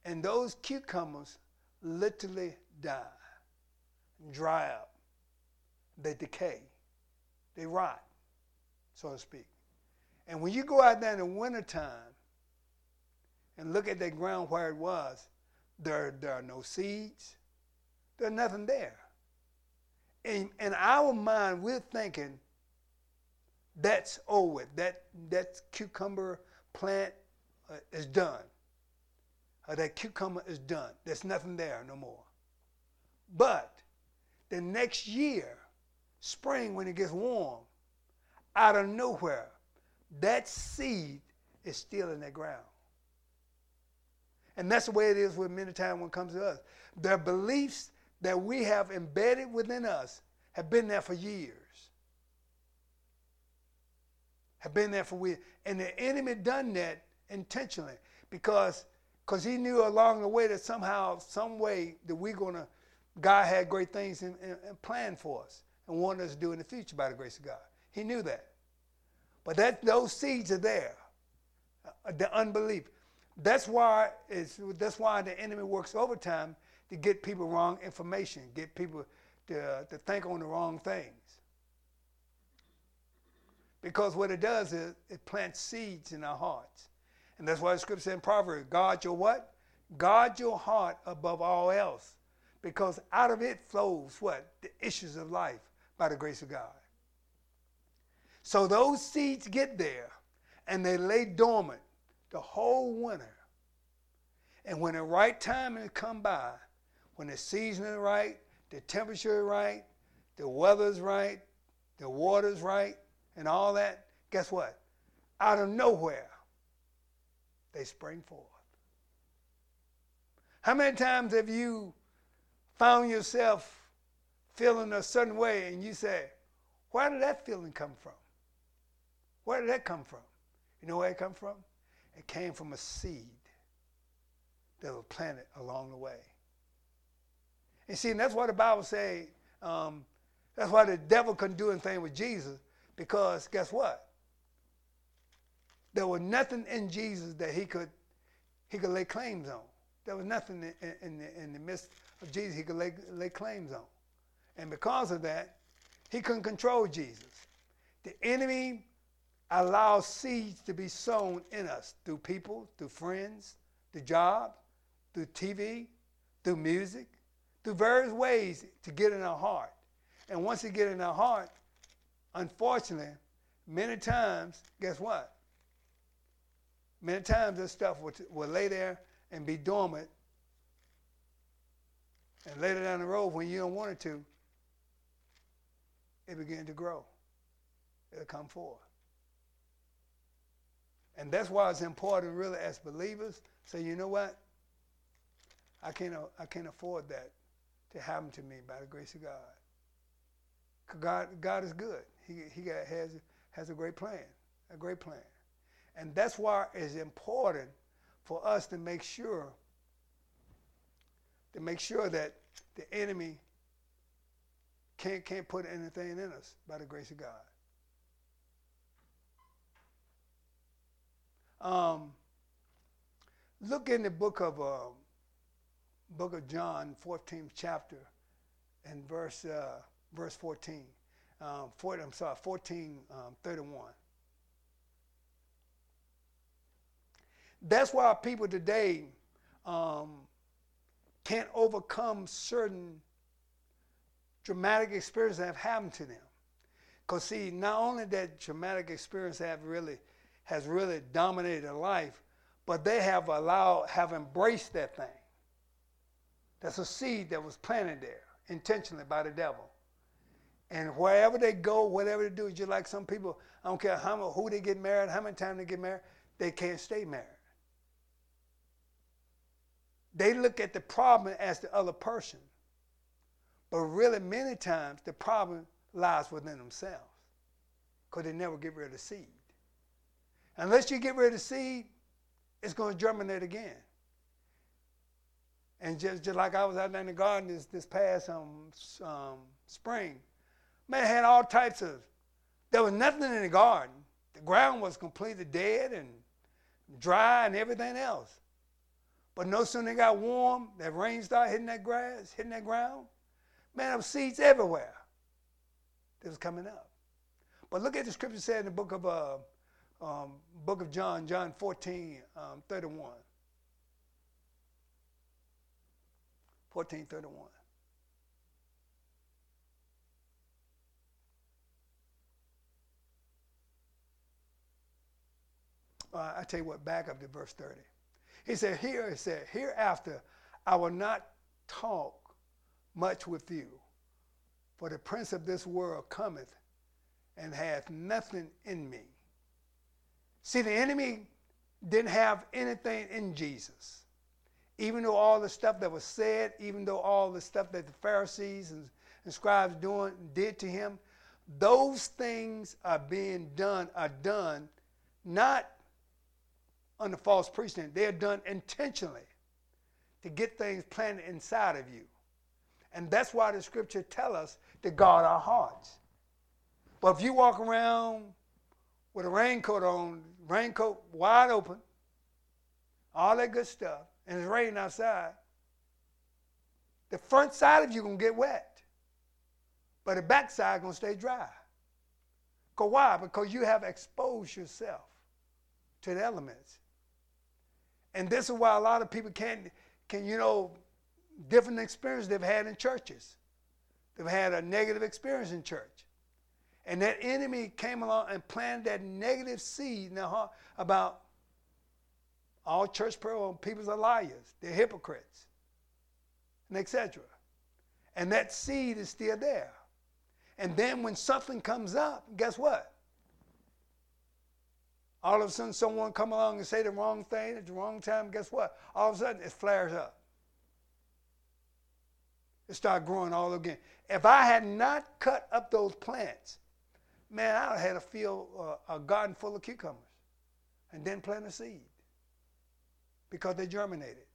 and those cucumbers literally die, dry up, they decay, they rot, so to speak. And when you go out there in the wintertime and look at that ground where it was, there, there are no seeds, there's nothing there. In, in our mind, we're thinking that's over. That, that cucumber plant uh, is done. Uh, that cucumber is done. There's nothing there no more. But the next year, spring, when it gets warm, out of nowhere, that seed is still in that ground. And that's the way it is with many times when it comes to us. The beliefs that we have embedded within us have been there for years. Have been there for years. And the enemy done that intentionally because because he knew along the way that somehow, some way that we're gonna, God had great things in, in, in planned for us and wanted us to do in the future by the grace of God. He knew that. But that those seeds are there. Uh, the unbelief. That's why it's, that's why the enemy works overtime to get people wrong information, get people to, to think on the wrong things. Because what it does is it plants seeds in our hearts. And that's why the scripture says in Proverbs, guard your what? Guard your heart above all else. Because out of it flows what? The issues of life by the grace of God. So those seeds get there and they lay dormant the whole winter. And when the right time has come by, when the season is right, the temperature is right, the weather's right, the water's right, and all that, guess what? Out of nowhere, they spring forth. How many times have you found yourself feeling a certain way and you say, where did that feeling come from? Where did that come from? You know where it come from? It came from a seed that was planted along the way. And see, and that's why the Bible say, um, that's why the devil couldn't do anything with Jesus, because guess what? There was nothing in Jesus that he could he could lay claims on. There was nothing in, in, the, in the midst of Jesus he could lay, lay claims on. And because of that, he couldn't control Jesus. The enemy allows seeds to be sown in us through people, through friends, through job, through TV, through music, through various ways to get in our heart. And once it get in our heart, unfortunately, many times, guess what? Many times this stuff will, will lay there and be dormant. And later down the road, when you don't want it to, it begin to grow. It'll come forth. And that's why it's important, really, as believers, say, you know what? I can't, I can't afford that to happen to me by the grace of God. God, God is good. He, he got, has, has a great plan, a great plan. And that's why it's important for us to make sure, to make sure that the enemy can't, can't put anything in us by the grace of God. Um, look in the book of uh, book of John, 14th chapter, and verse uh, verse 14. Um, 40, I'm sorry, 14, um, 31. That's why people today um, can't overcome certain dramatic experiences that have happened to them. Because see, not only that traumatic experience have really has really dominated their life, but they have allowed, have embraced that thing. That's a seed that was planted there intentionally by the devil. And wherever they go, whatever they do, just like some people, I don't care how who they get married, how many times they get married, they can't stay married. They look at the problem as the other person. But really, many times, the problem lies within themselves because they never get rid of the seed. Unless you get rid of the seed, it's going to germinate again. And just, just like I was out there in the garden this, this past um, um, spring, man, had all types of, there was nothing in the garden. The ground was completely dead and dry and everything else. But no sooner it got warm, that rain started hitting that grass, hitting that ground, man, there was seeds everywhere that was coming up. But look at the scripture said in the book of uh, um, book of John, John 14, um, 31. 14, 31. Uh, I tell you what, back up to verse 30. He said, Here, he said, hereafter I will not talk much with you, for the prince of this world cometh and hath nothing in me. See, the enemy didn't have anything in Jesus. Even though all the stuff that was said, even though all the stuff that the Pharisees and, and scribes doing did to him, those things are being done, are done not under false pretense. They are done intentionally to get things planted inside of you. And that's why the scripture tell us to guard our hearts. But if you walk around with a raincoat on, raincoat wide open, all that good stuff, and it's raining outside, the front side of you gonna get wet, but the back side gonna stay dry. Cause why? Because you have exposed yourself to the elements. And this is why a lot of people can't, can, you know, different experiences they've had in churches. They've had a negative experience in church. And that enemy came along and planted that negative seed in their heart about all church people are liars, they're hypocrites, and etc. And that seed is still there. And then when something comes up, guess what? All of a sudden, someone come along and say the wrong thing at the wrong time. Guess what? All of a sudden, it flares up. It starts growing all again. If I had not cut up those plants, man, I had a field, uh, a garden full of cucumbers, and didn't plant a seed because they germinated.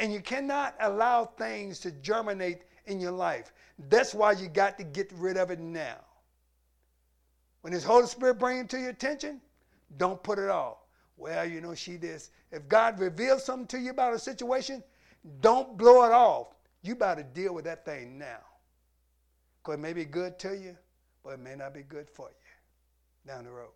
And you cannot allow things to germinate in your life. That's why you got to get rid of it now. When His Holy Spirit brings it to your attention, don't put it off. Well, you know, she this. If God reveals something to you about a situation, don't blow it off. You better deal with that thing now. Because it may be good to you, but it may not be good for you down the road.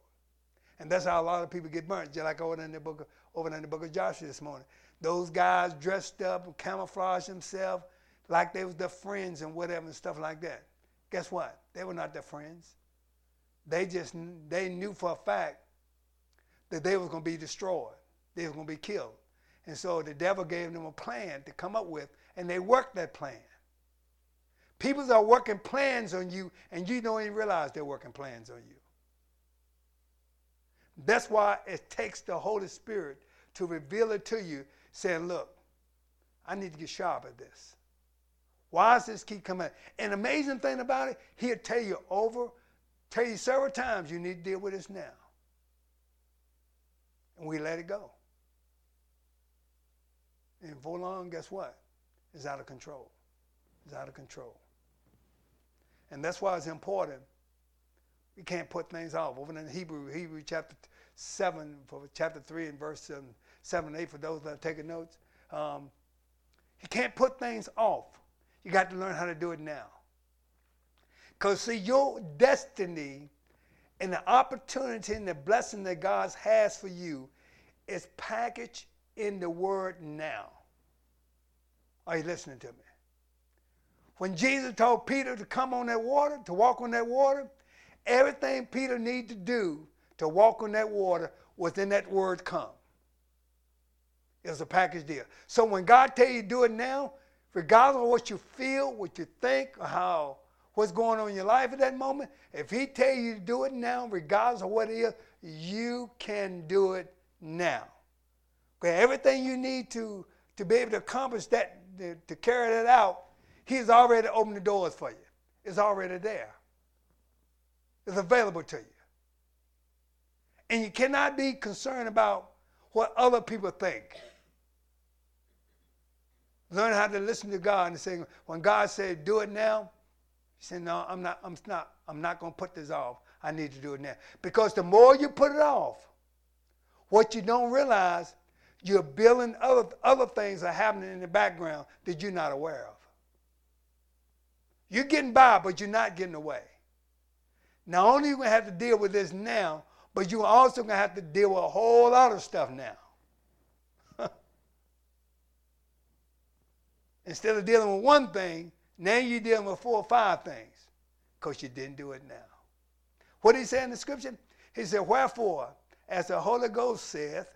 And that's how a lot of people get burnt, just like over in the book of, over in the book of Joshua this morning. Those guys dressed up and camouflaged themselves like they was their friends and whatever and stuff like that. Guess what? They were not their friends. They just they knew for a fact that they was going to be destroyed. They was going to be killed. And so the devil gave them a plan to come up with, and they worked that plan. People are working plans on you, and you don't even realize they're working plans on you. That's why it takes the Holy Spirit to reveal it to you, saying, Look, I need to get sharp at this. Why does this keep coming? An amazing thing about it, he'll tell you over, tell you several times you need to deal with this now. And we let it go. And for long, guess what? It's out of control. It's out of control. And that's why it's important. We can't put things off. Over in Hebrew, Hebrew chapter 7, for chapter 3 and verse 7, 7 and 8, for those that are taking notes, um, you can't put things off. You got to learn how to do it now. Because, see, your destiny and the opportunity and the blessing that God has for you is packaged in the word now. Are you listening to me? When Jesus told Peter to come on that water, to walk on that water, everything Peter needed to do to walk on that water was in that word come. It was a package deal. So when God tell you to do it now, regardless of what you feel, what you think, or how what's going on in your life at that moment, if he tell you to do it now, regardless of what it is, you can do it now. Okay, everything you need to, to be able to accomplish that, to, carry that out, he's already opened the doors for you. It's already there. It's available to you. And you cannot be concerned about what other people think. Learn how to listen to God and say, when God said, do it now, he said, no, I'm not, I'm not, I'm not going to put this off. I need to do it now. Because the more you put it off, what you don't realize, you're building other, other things are happening in the background that you're not aware of. You're getting by, but you're not getting away. Not only are you going to have to deal with this now, but you're also going to have to deal with a whole lot of stuff now. Instead of dealing with one thing, now you're dealing with four or five things because you didn't do it now. What did he say in the scripture? He said, Wherefore, as the Holy Ghost saith,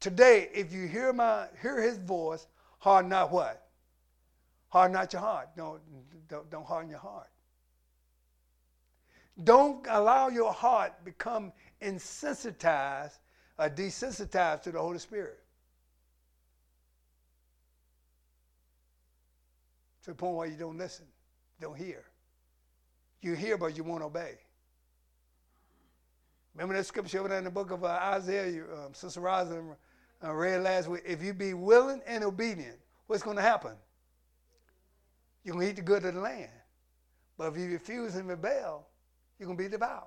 today, if you hear my hear his voice, harden not what? Harden not your heart. Don't, don't, don't harden your heart. Don't allow your heart become insensitized or desensitized to the Holy Spirit. To the point where you don't listen, don't hear. You hear, but you won't obey. Remember that scripture over there in the book of uh, Isaiah, um, Sister uh, read last week. If you be willing and obedient, what's going to happen? You're going to eat the good of the land. But if you refuse and rebel, you're going to be devoured.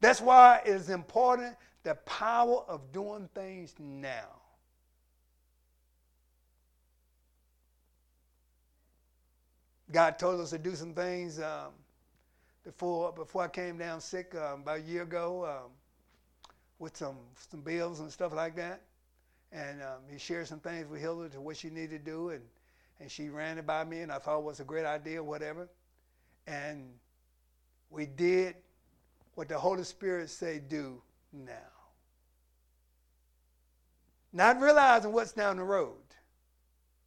That's why it is important the power of doing things now. God told us to do some things um, before before I came down sick um, about a year ago um, with some some bills and stuff like that. And um, he shared some things with Hilda to what she needed to do, and and she ran it by me, and I thought it was a great idea, whatever. And we did what the Holy Spirit say do now. Not realizing what's down the road.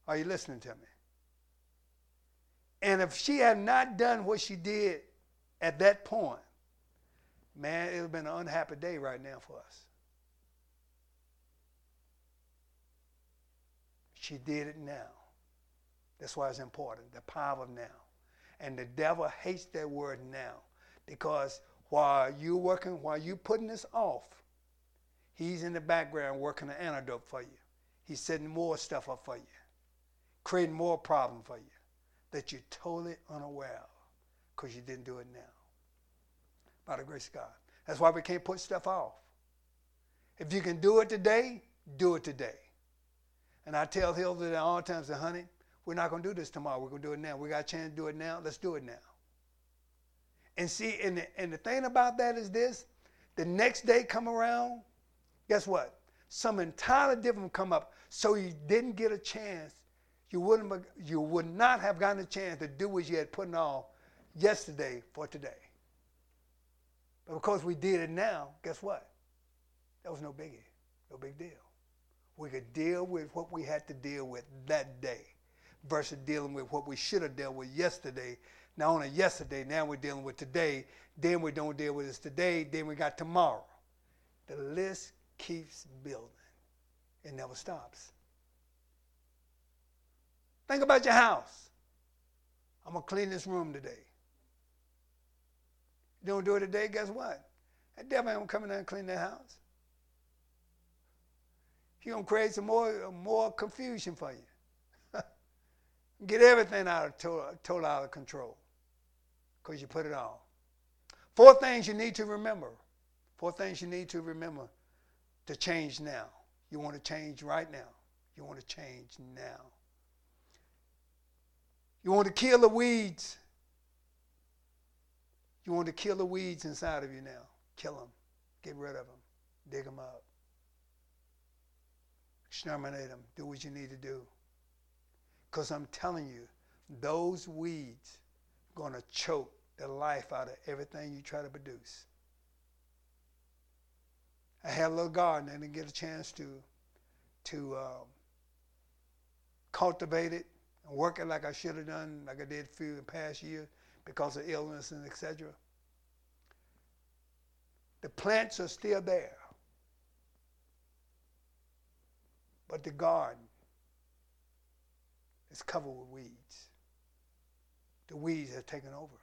Are you listening to me? And if she had not done what she did at that point, man, it would have been an unhappy day right now for us. She did it now. That's why it's important the power of now. And the devil hates that word now because while you're working, while you're putting this off, he's in the background working an antidote for you. He's setting more stuff up for you, creating more problem for you that you're totally unaware because you didn't do it now. By the grace of God. That's why we can't put stuff off. If you can do it today, do it today. And I tell Hilda at all times, honey, we're not going to do this tomorrow. We're going to do it now. We got a chance to do it now. Let's do it now. And see, and the, and the thing about that is this the next day come around, guess what? Some entirely different come up. So you didn't get a chance you wouldn't you would not have gotten a chance to do what you had put off yesterday for today. But because we did it now, guess what? That was no biggie, no big deal. We could deal with what we had to deal with that day versus dealing with what we should have dealt with yesterday. Not only yesterday, now we're dealing with today. Then we don't deal with this today. Then we got tomorrow. The list keeps building. It never stops. Think about your house. I'm going to clean this room today. You don't do it today, guess what? That devil ain't going to come in there and clean that house. He's going to create some more, more confusion for you. Get everything out of total, total out of control because you put it on. Four things you need to remember. Four things you need to remember to change now. You want to change right now. You want to change now. You want to kill the weeds. You want to kill the weeds inside of you now. Kill them. Get rid of them. Dig them up. Exterminate them. Do what you need to do. Because I'm telling you, those weeds going to choke the life out of everything you try to produce. I had a little garden I didn't get a chance to, to um, cultivate it and work it like I should have done, like I did few the past year because of illness and etc. The plants are still there. But the garden is covered with weeds. The weeds have taken over.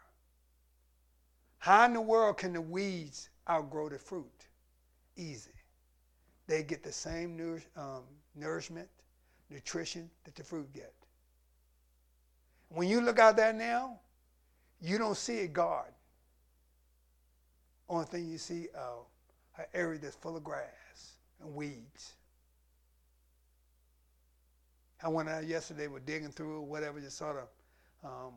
How in the world can the weeds outgrow the fruit? Easy. They get the same nourish, um, nourishment, nutrition that the fruit get. When you look out there now, you don't see a garden. Only thing you see uh, an area that's full of grass and weeds. I went out yesterday, were digging through or whatever, just sort of um,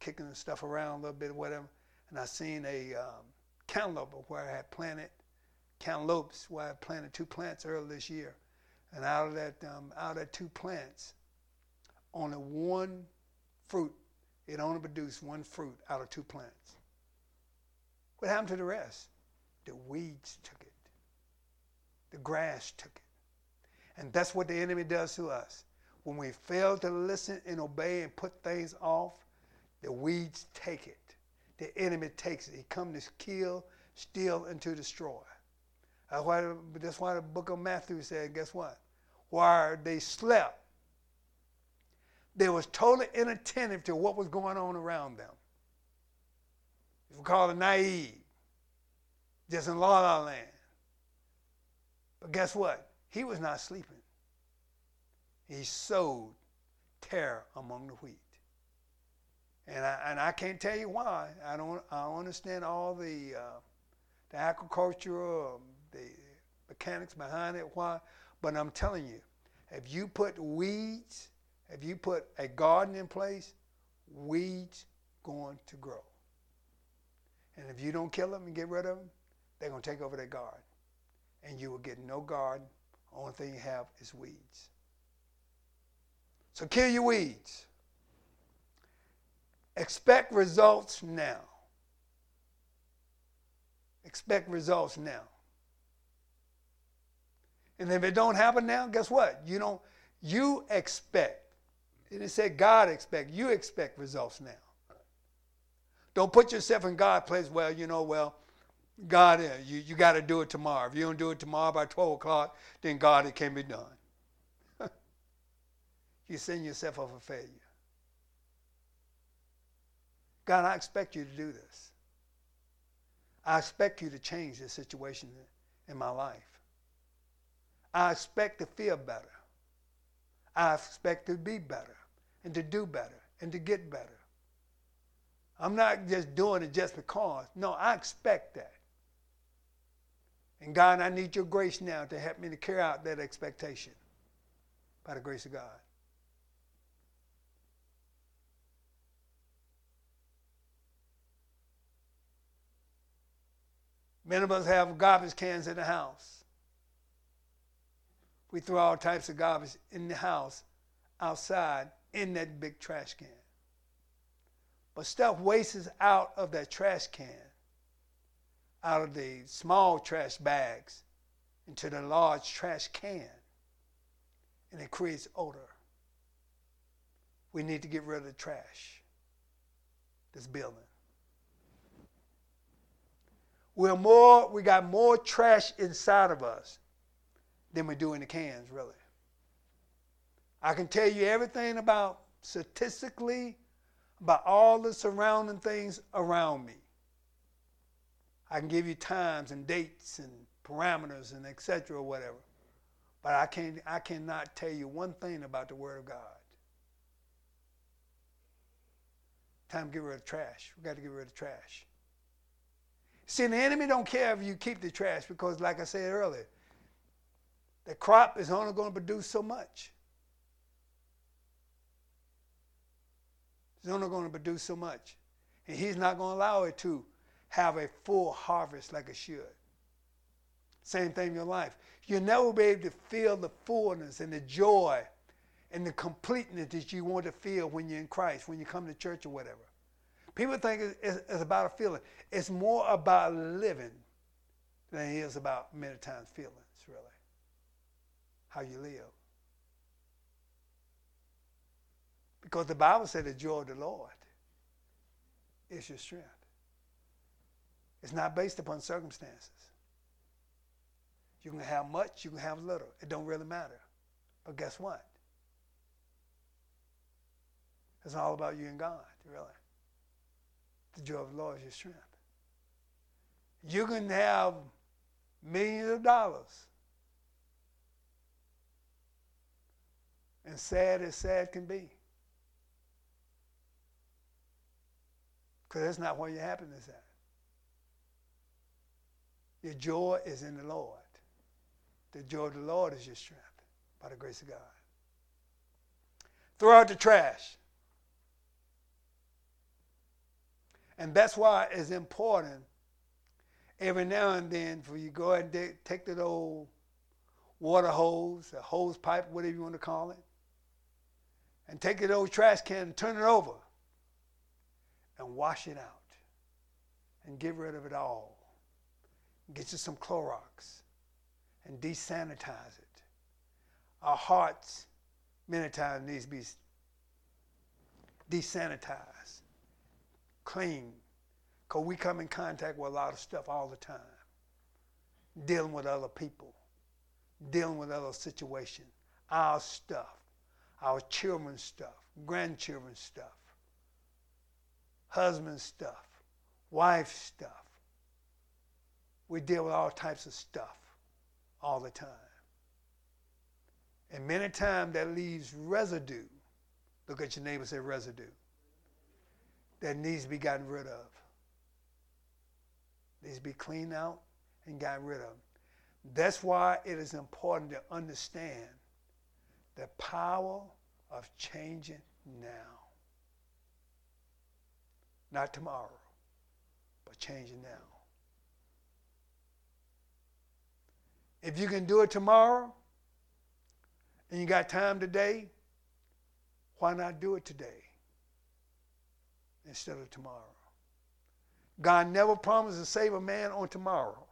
kicking the stuff around a little bit or whatever, and I seen a um, cantaloupe where I had planted cantaloupes where I planted two plants earlier this year, and out of that um, out of that two plants, only one fruit. It only produced one fruit out of two plants. What happened to the rest? The weeds took it. The grass took it. And that's what the enemy does to us. When we fail to listen and obey and put things off, the weeds take it. The enemy takes it. He comes to kill, steal, and to destroy. That's why, that's why the book of Matthew said, guess what? While they slept, they was totally inattentive to what was going on around them. We call it naive, just in la la land. But guess what? He was not sleeping. He sowed terror among the wheat. And I, and I can't tell you why. I don't, I don't understand all the, uh, the agriculture, um, the mechanics behind it, why. But I'm telling you, if you put weeds, if you put a garden in place, weeds going to grow. And if you don't kill them and get rid of them, they're going to take over that garden. And you will get no garden. Only thing you have is weeds. So kill your weeds. Expect results now. Expect results now. And if it don't happen now, guess what? You don't you expect. And it said God expect. You expect results now. Don't put yourself in God's place. Well, you know, well, God, uh, you, you got to do it tomorrow. If you don't do it tomorrow by 12 o'clock, then God, it can be done. you send yourself up a failure. God, I expect you to do this. I expect you to change the situation in my life. I expect to feel better. I expect to be better and to do better and to get better. I'm not just doing it just because. No, I expect that. And God, I need your grace now to help me to carry out that expectation by the grace of God. Many of us have garbage cans in the house. We throw all types of garbage in the house, outside, in that big trash can. But stuff wastes out of that trash can, out of the small trash bags, into the large trash can. And it creates odor. We need to get rid of the trash, this building. We're more, we got more trash inside of us than we do in the cans, really. I can tell you everything about statistically about all the surrounding things around me. I can give you times and dates and parameters and etc. or whatever. But I can't I cannot tell you one thing about the Word of God. Time to get rid of trash. We got to get rid of trash. See, the enemy don't care if you keep the trash because, like I said earlier, the crop is only going to produce so much. It's only going to produce so much. And he's not going to allow it to have a full harvest like it should. Same thing in your life. You'll never be able to feel the fullness and the joy and the completeness that you want to feel when you're in Christ, when you come to church or whatever. People think it's, about a feeling. It's more about living than it is about many times feelings, really. How you live. Because the Bible said the joy of the Lord is your strength. It's not based upon circumstances. You can have much, you can have little. It don't really matter. But guess what? It's all about you and God, really. The joy of the Lord is your strength. You can have millions of dollars. And sad as sad can be. Because that's not where your happiness is at. Your joy is in the Lord. The joy of the Lord is your strength by the grace of God. Throw out the trash. And that's why it's important every now and then for you go and take that old water hose, a hose pipe, whatever you want to call it, and take that old trash can and turn it over and wash it out and get rid of it all. Get you some Clorox and desanitize it. Our hearts, many times, needs to be desanitized, clean, because we come in contact with a lot of stuff all the time. Dealing with other people, dealing with other situations, our stuff, our children's stuff, grandchildren's stuff, husband's stuff, wife's stuff. We deal with all types of stuff all the time. And many times that leaves residue. Look at your neighbor say residue. That needs to be gotten rid of needs to be cleaned out and got rid of. That's why it is important to understand the power of changing now. Not tomorrow, but changing now. If you can do it tomorrow and you got time today, why not do it today instead of tomorrow? God never promised to save a man on tomorrow.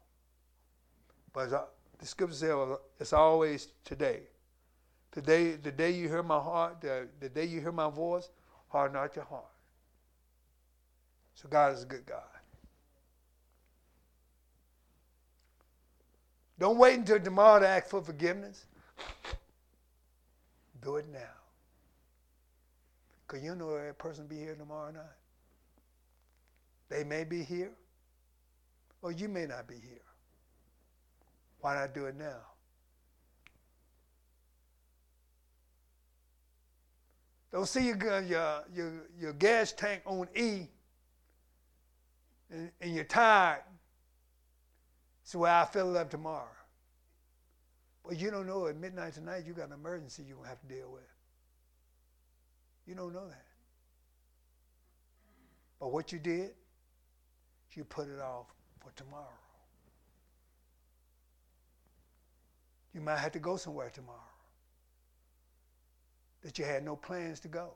But uh, the scripture says it's always today. Today, the day you hear my heart, the, the day you hear my voice, harden not your heart. So God is a good God. Don't wait until tomorrow to ask for forgiveness. Do it now. Because you know that person be here tomorrow night. They may be here, or you may not be here. Why not do it now? Don't see your, your, your, your gas tank on E and, and you're tired. So well, I'll fill it up tomorrow. But you don't know at midnight tonight you got an emergency you're going to have to deal with. You don't know that. But what you did, you put it off for tomorrow. You might have to go somewhere tomorrow that you had no plans to go.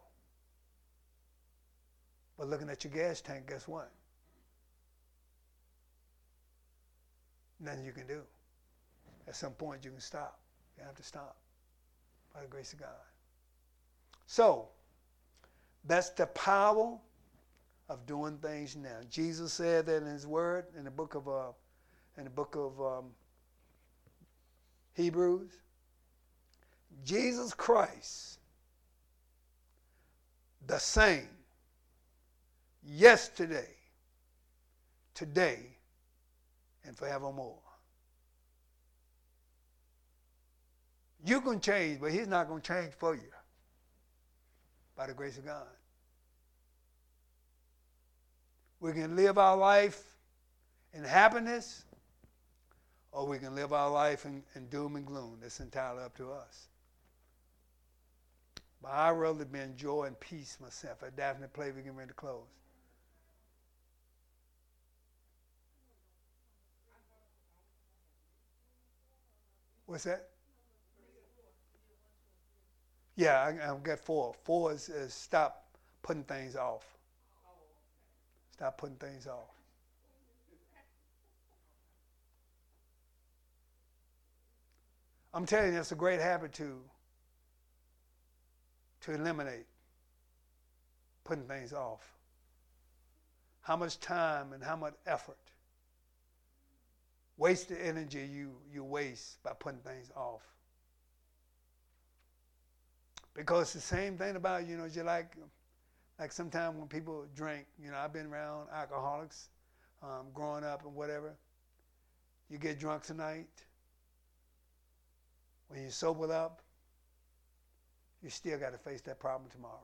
But looking at your gas tank, guess what? Nothing you can do. At some point, you can stop. You have to stop by the grace of God. So, that's the power of doing things now. Jesus said that in His Word in the book of uh, in the book of um, Hebrews. Jesus Christ, the same, yesterday, today, and forevermore. You can change, but He's not going to change for you by the grace of God. We can live our life in happiness, or we can live our life in, in doom and gloom. That's entirely up to us. But I'd rather be in joy and peace myself. At Daphne play, we get ready to close. What's that? Yeah, I've got four. Four is, is stop putting things off. Stop putting things off. I'm telling you, it's a great habit to, to eliminate. putting things off? How much time and how much effort? Wasted energy you, you waste by putting things off. Because the same thing about, you know, you like like sometimes when people drink, you know, I've been around alcoholics um, growing up and whatever. You get drunk tonight. When you sober up, you still got to face that problem tomorrow.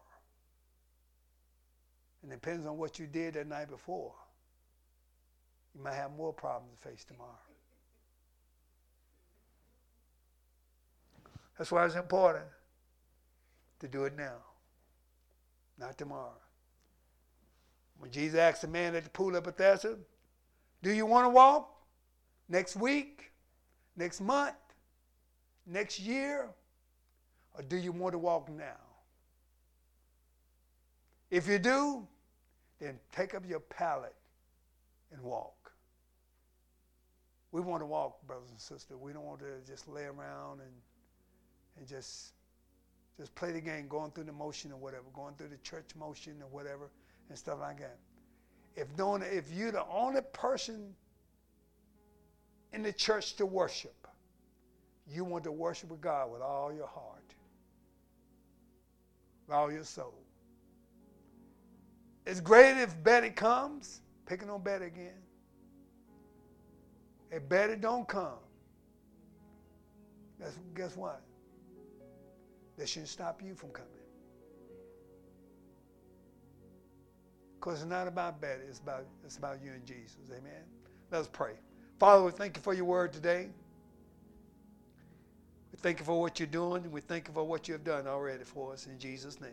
And it depends on what you did that night before. You might have more problems to face tomorrow. That's why it's important to do it now, not tomorrow. When Jesus asked the man at the pool of Bethesda, Do you want to walk next week, next month, next year, or do you want to walk now? If you do, then take up your pallet and walk. We want to walk, brothers and sisters. We don't want to just lay around and, and just, just play the game, going through the motion or whatever, going through the church motion or whatever and stuff like that. If, knowing, if you're the only person in the church to worship, you want to worship with God with all your heart, with all your soul. It's great if Betty comes, picking on Betty again. If Betty don't come, guess, guess what? That shouldn't stop you from coming. Because it's not about Betty, it's about, it's about you and Jesus. Amen. Let us pray. Father, we thank you for your word today. We thank you for what you're doing, and we thank you for what you have done already for us in Jesus' name.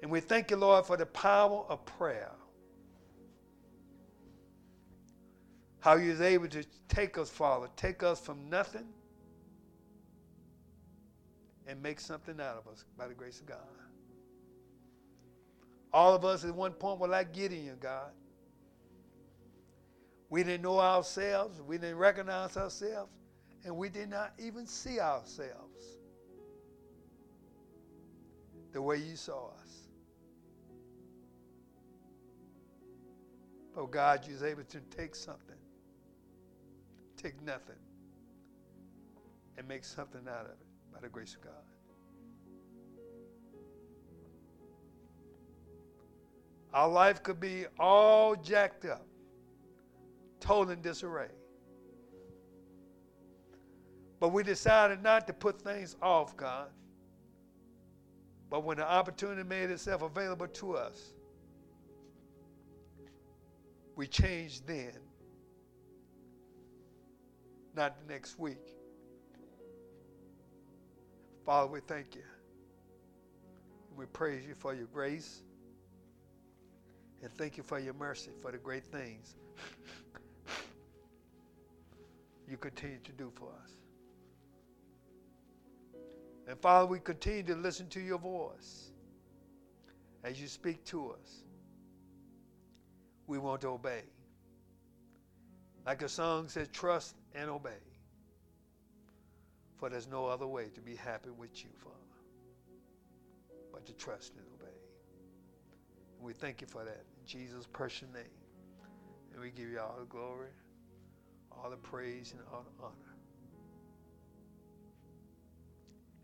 And we thank you, Lord, for the power of prayer. How you was able to take us, Father, take us from nothing and make something out of us by the grace of God. All of us at one point were like Gideon, God. We didn't know ourselves, we didn't recognize ourselves, and we did not even see ourselves the way you saw us. But God, you was able to take something, take nothing, and make something out of it by the grace of God. Our life could be all jacked up, total in disarray. But we decided not to put things off, God. But when the opportunity made itself available to us, we changed then, not the next week. Father, we thank you. We praise you for your grace. And thank you for your mercy, for the great things you continue to do for us. And Father, we continue to listen to your voice as you speak to us. We want to obey. Like a song says, trust and obey. For there's no other way to be happy with you, Father, but to trust and obey. And we thank you for that in Jesus' precious name. And we give you all the glory, all the praise, and all the honor.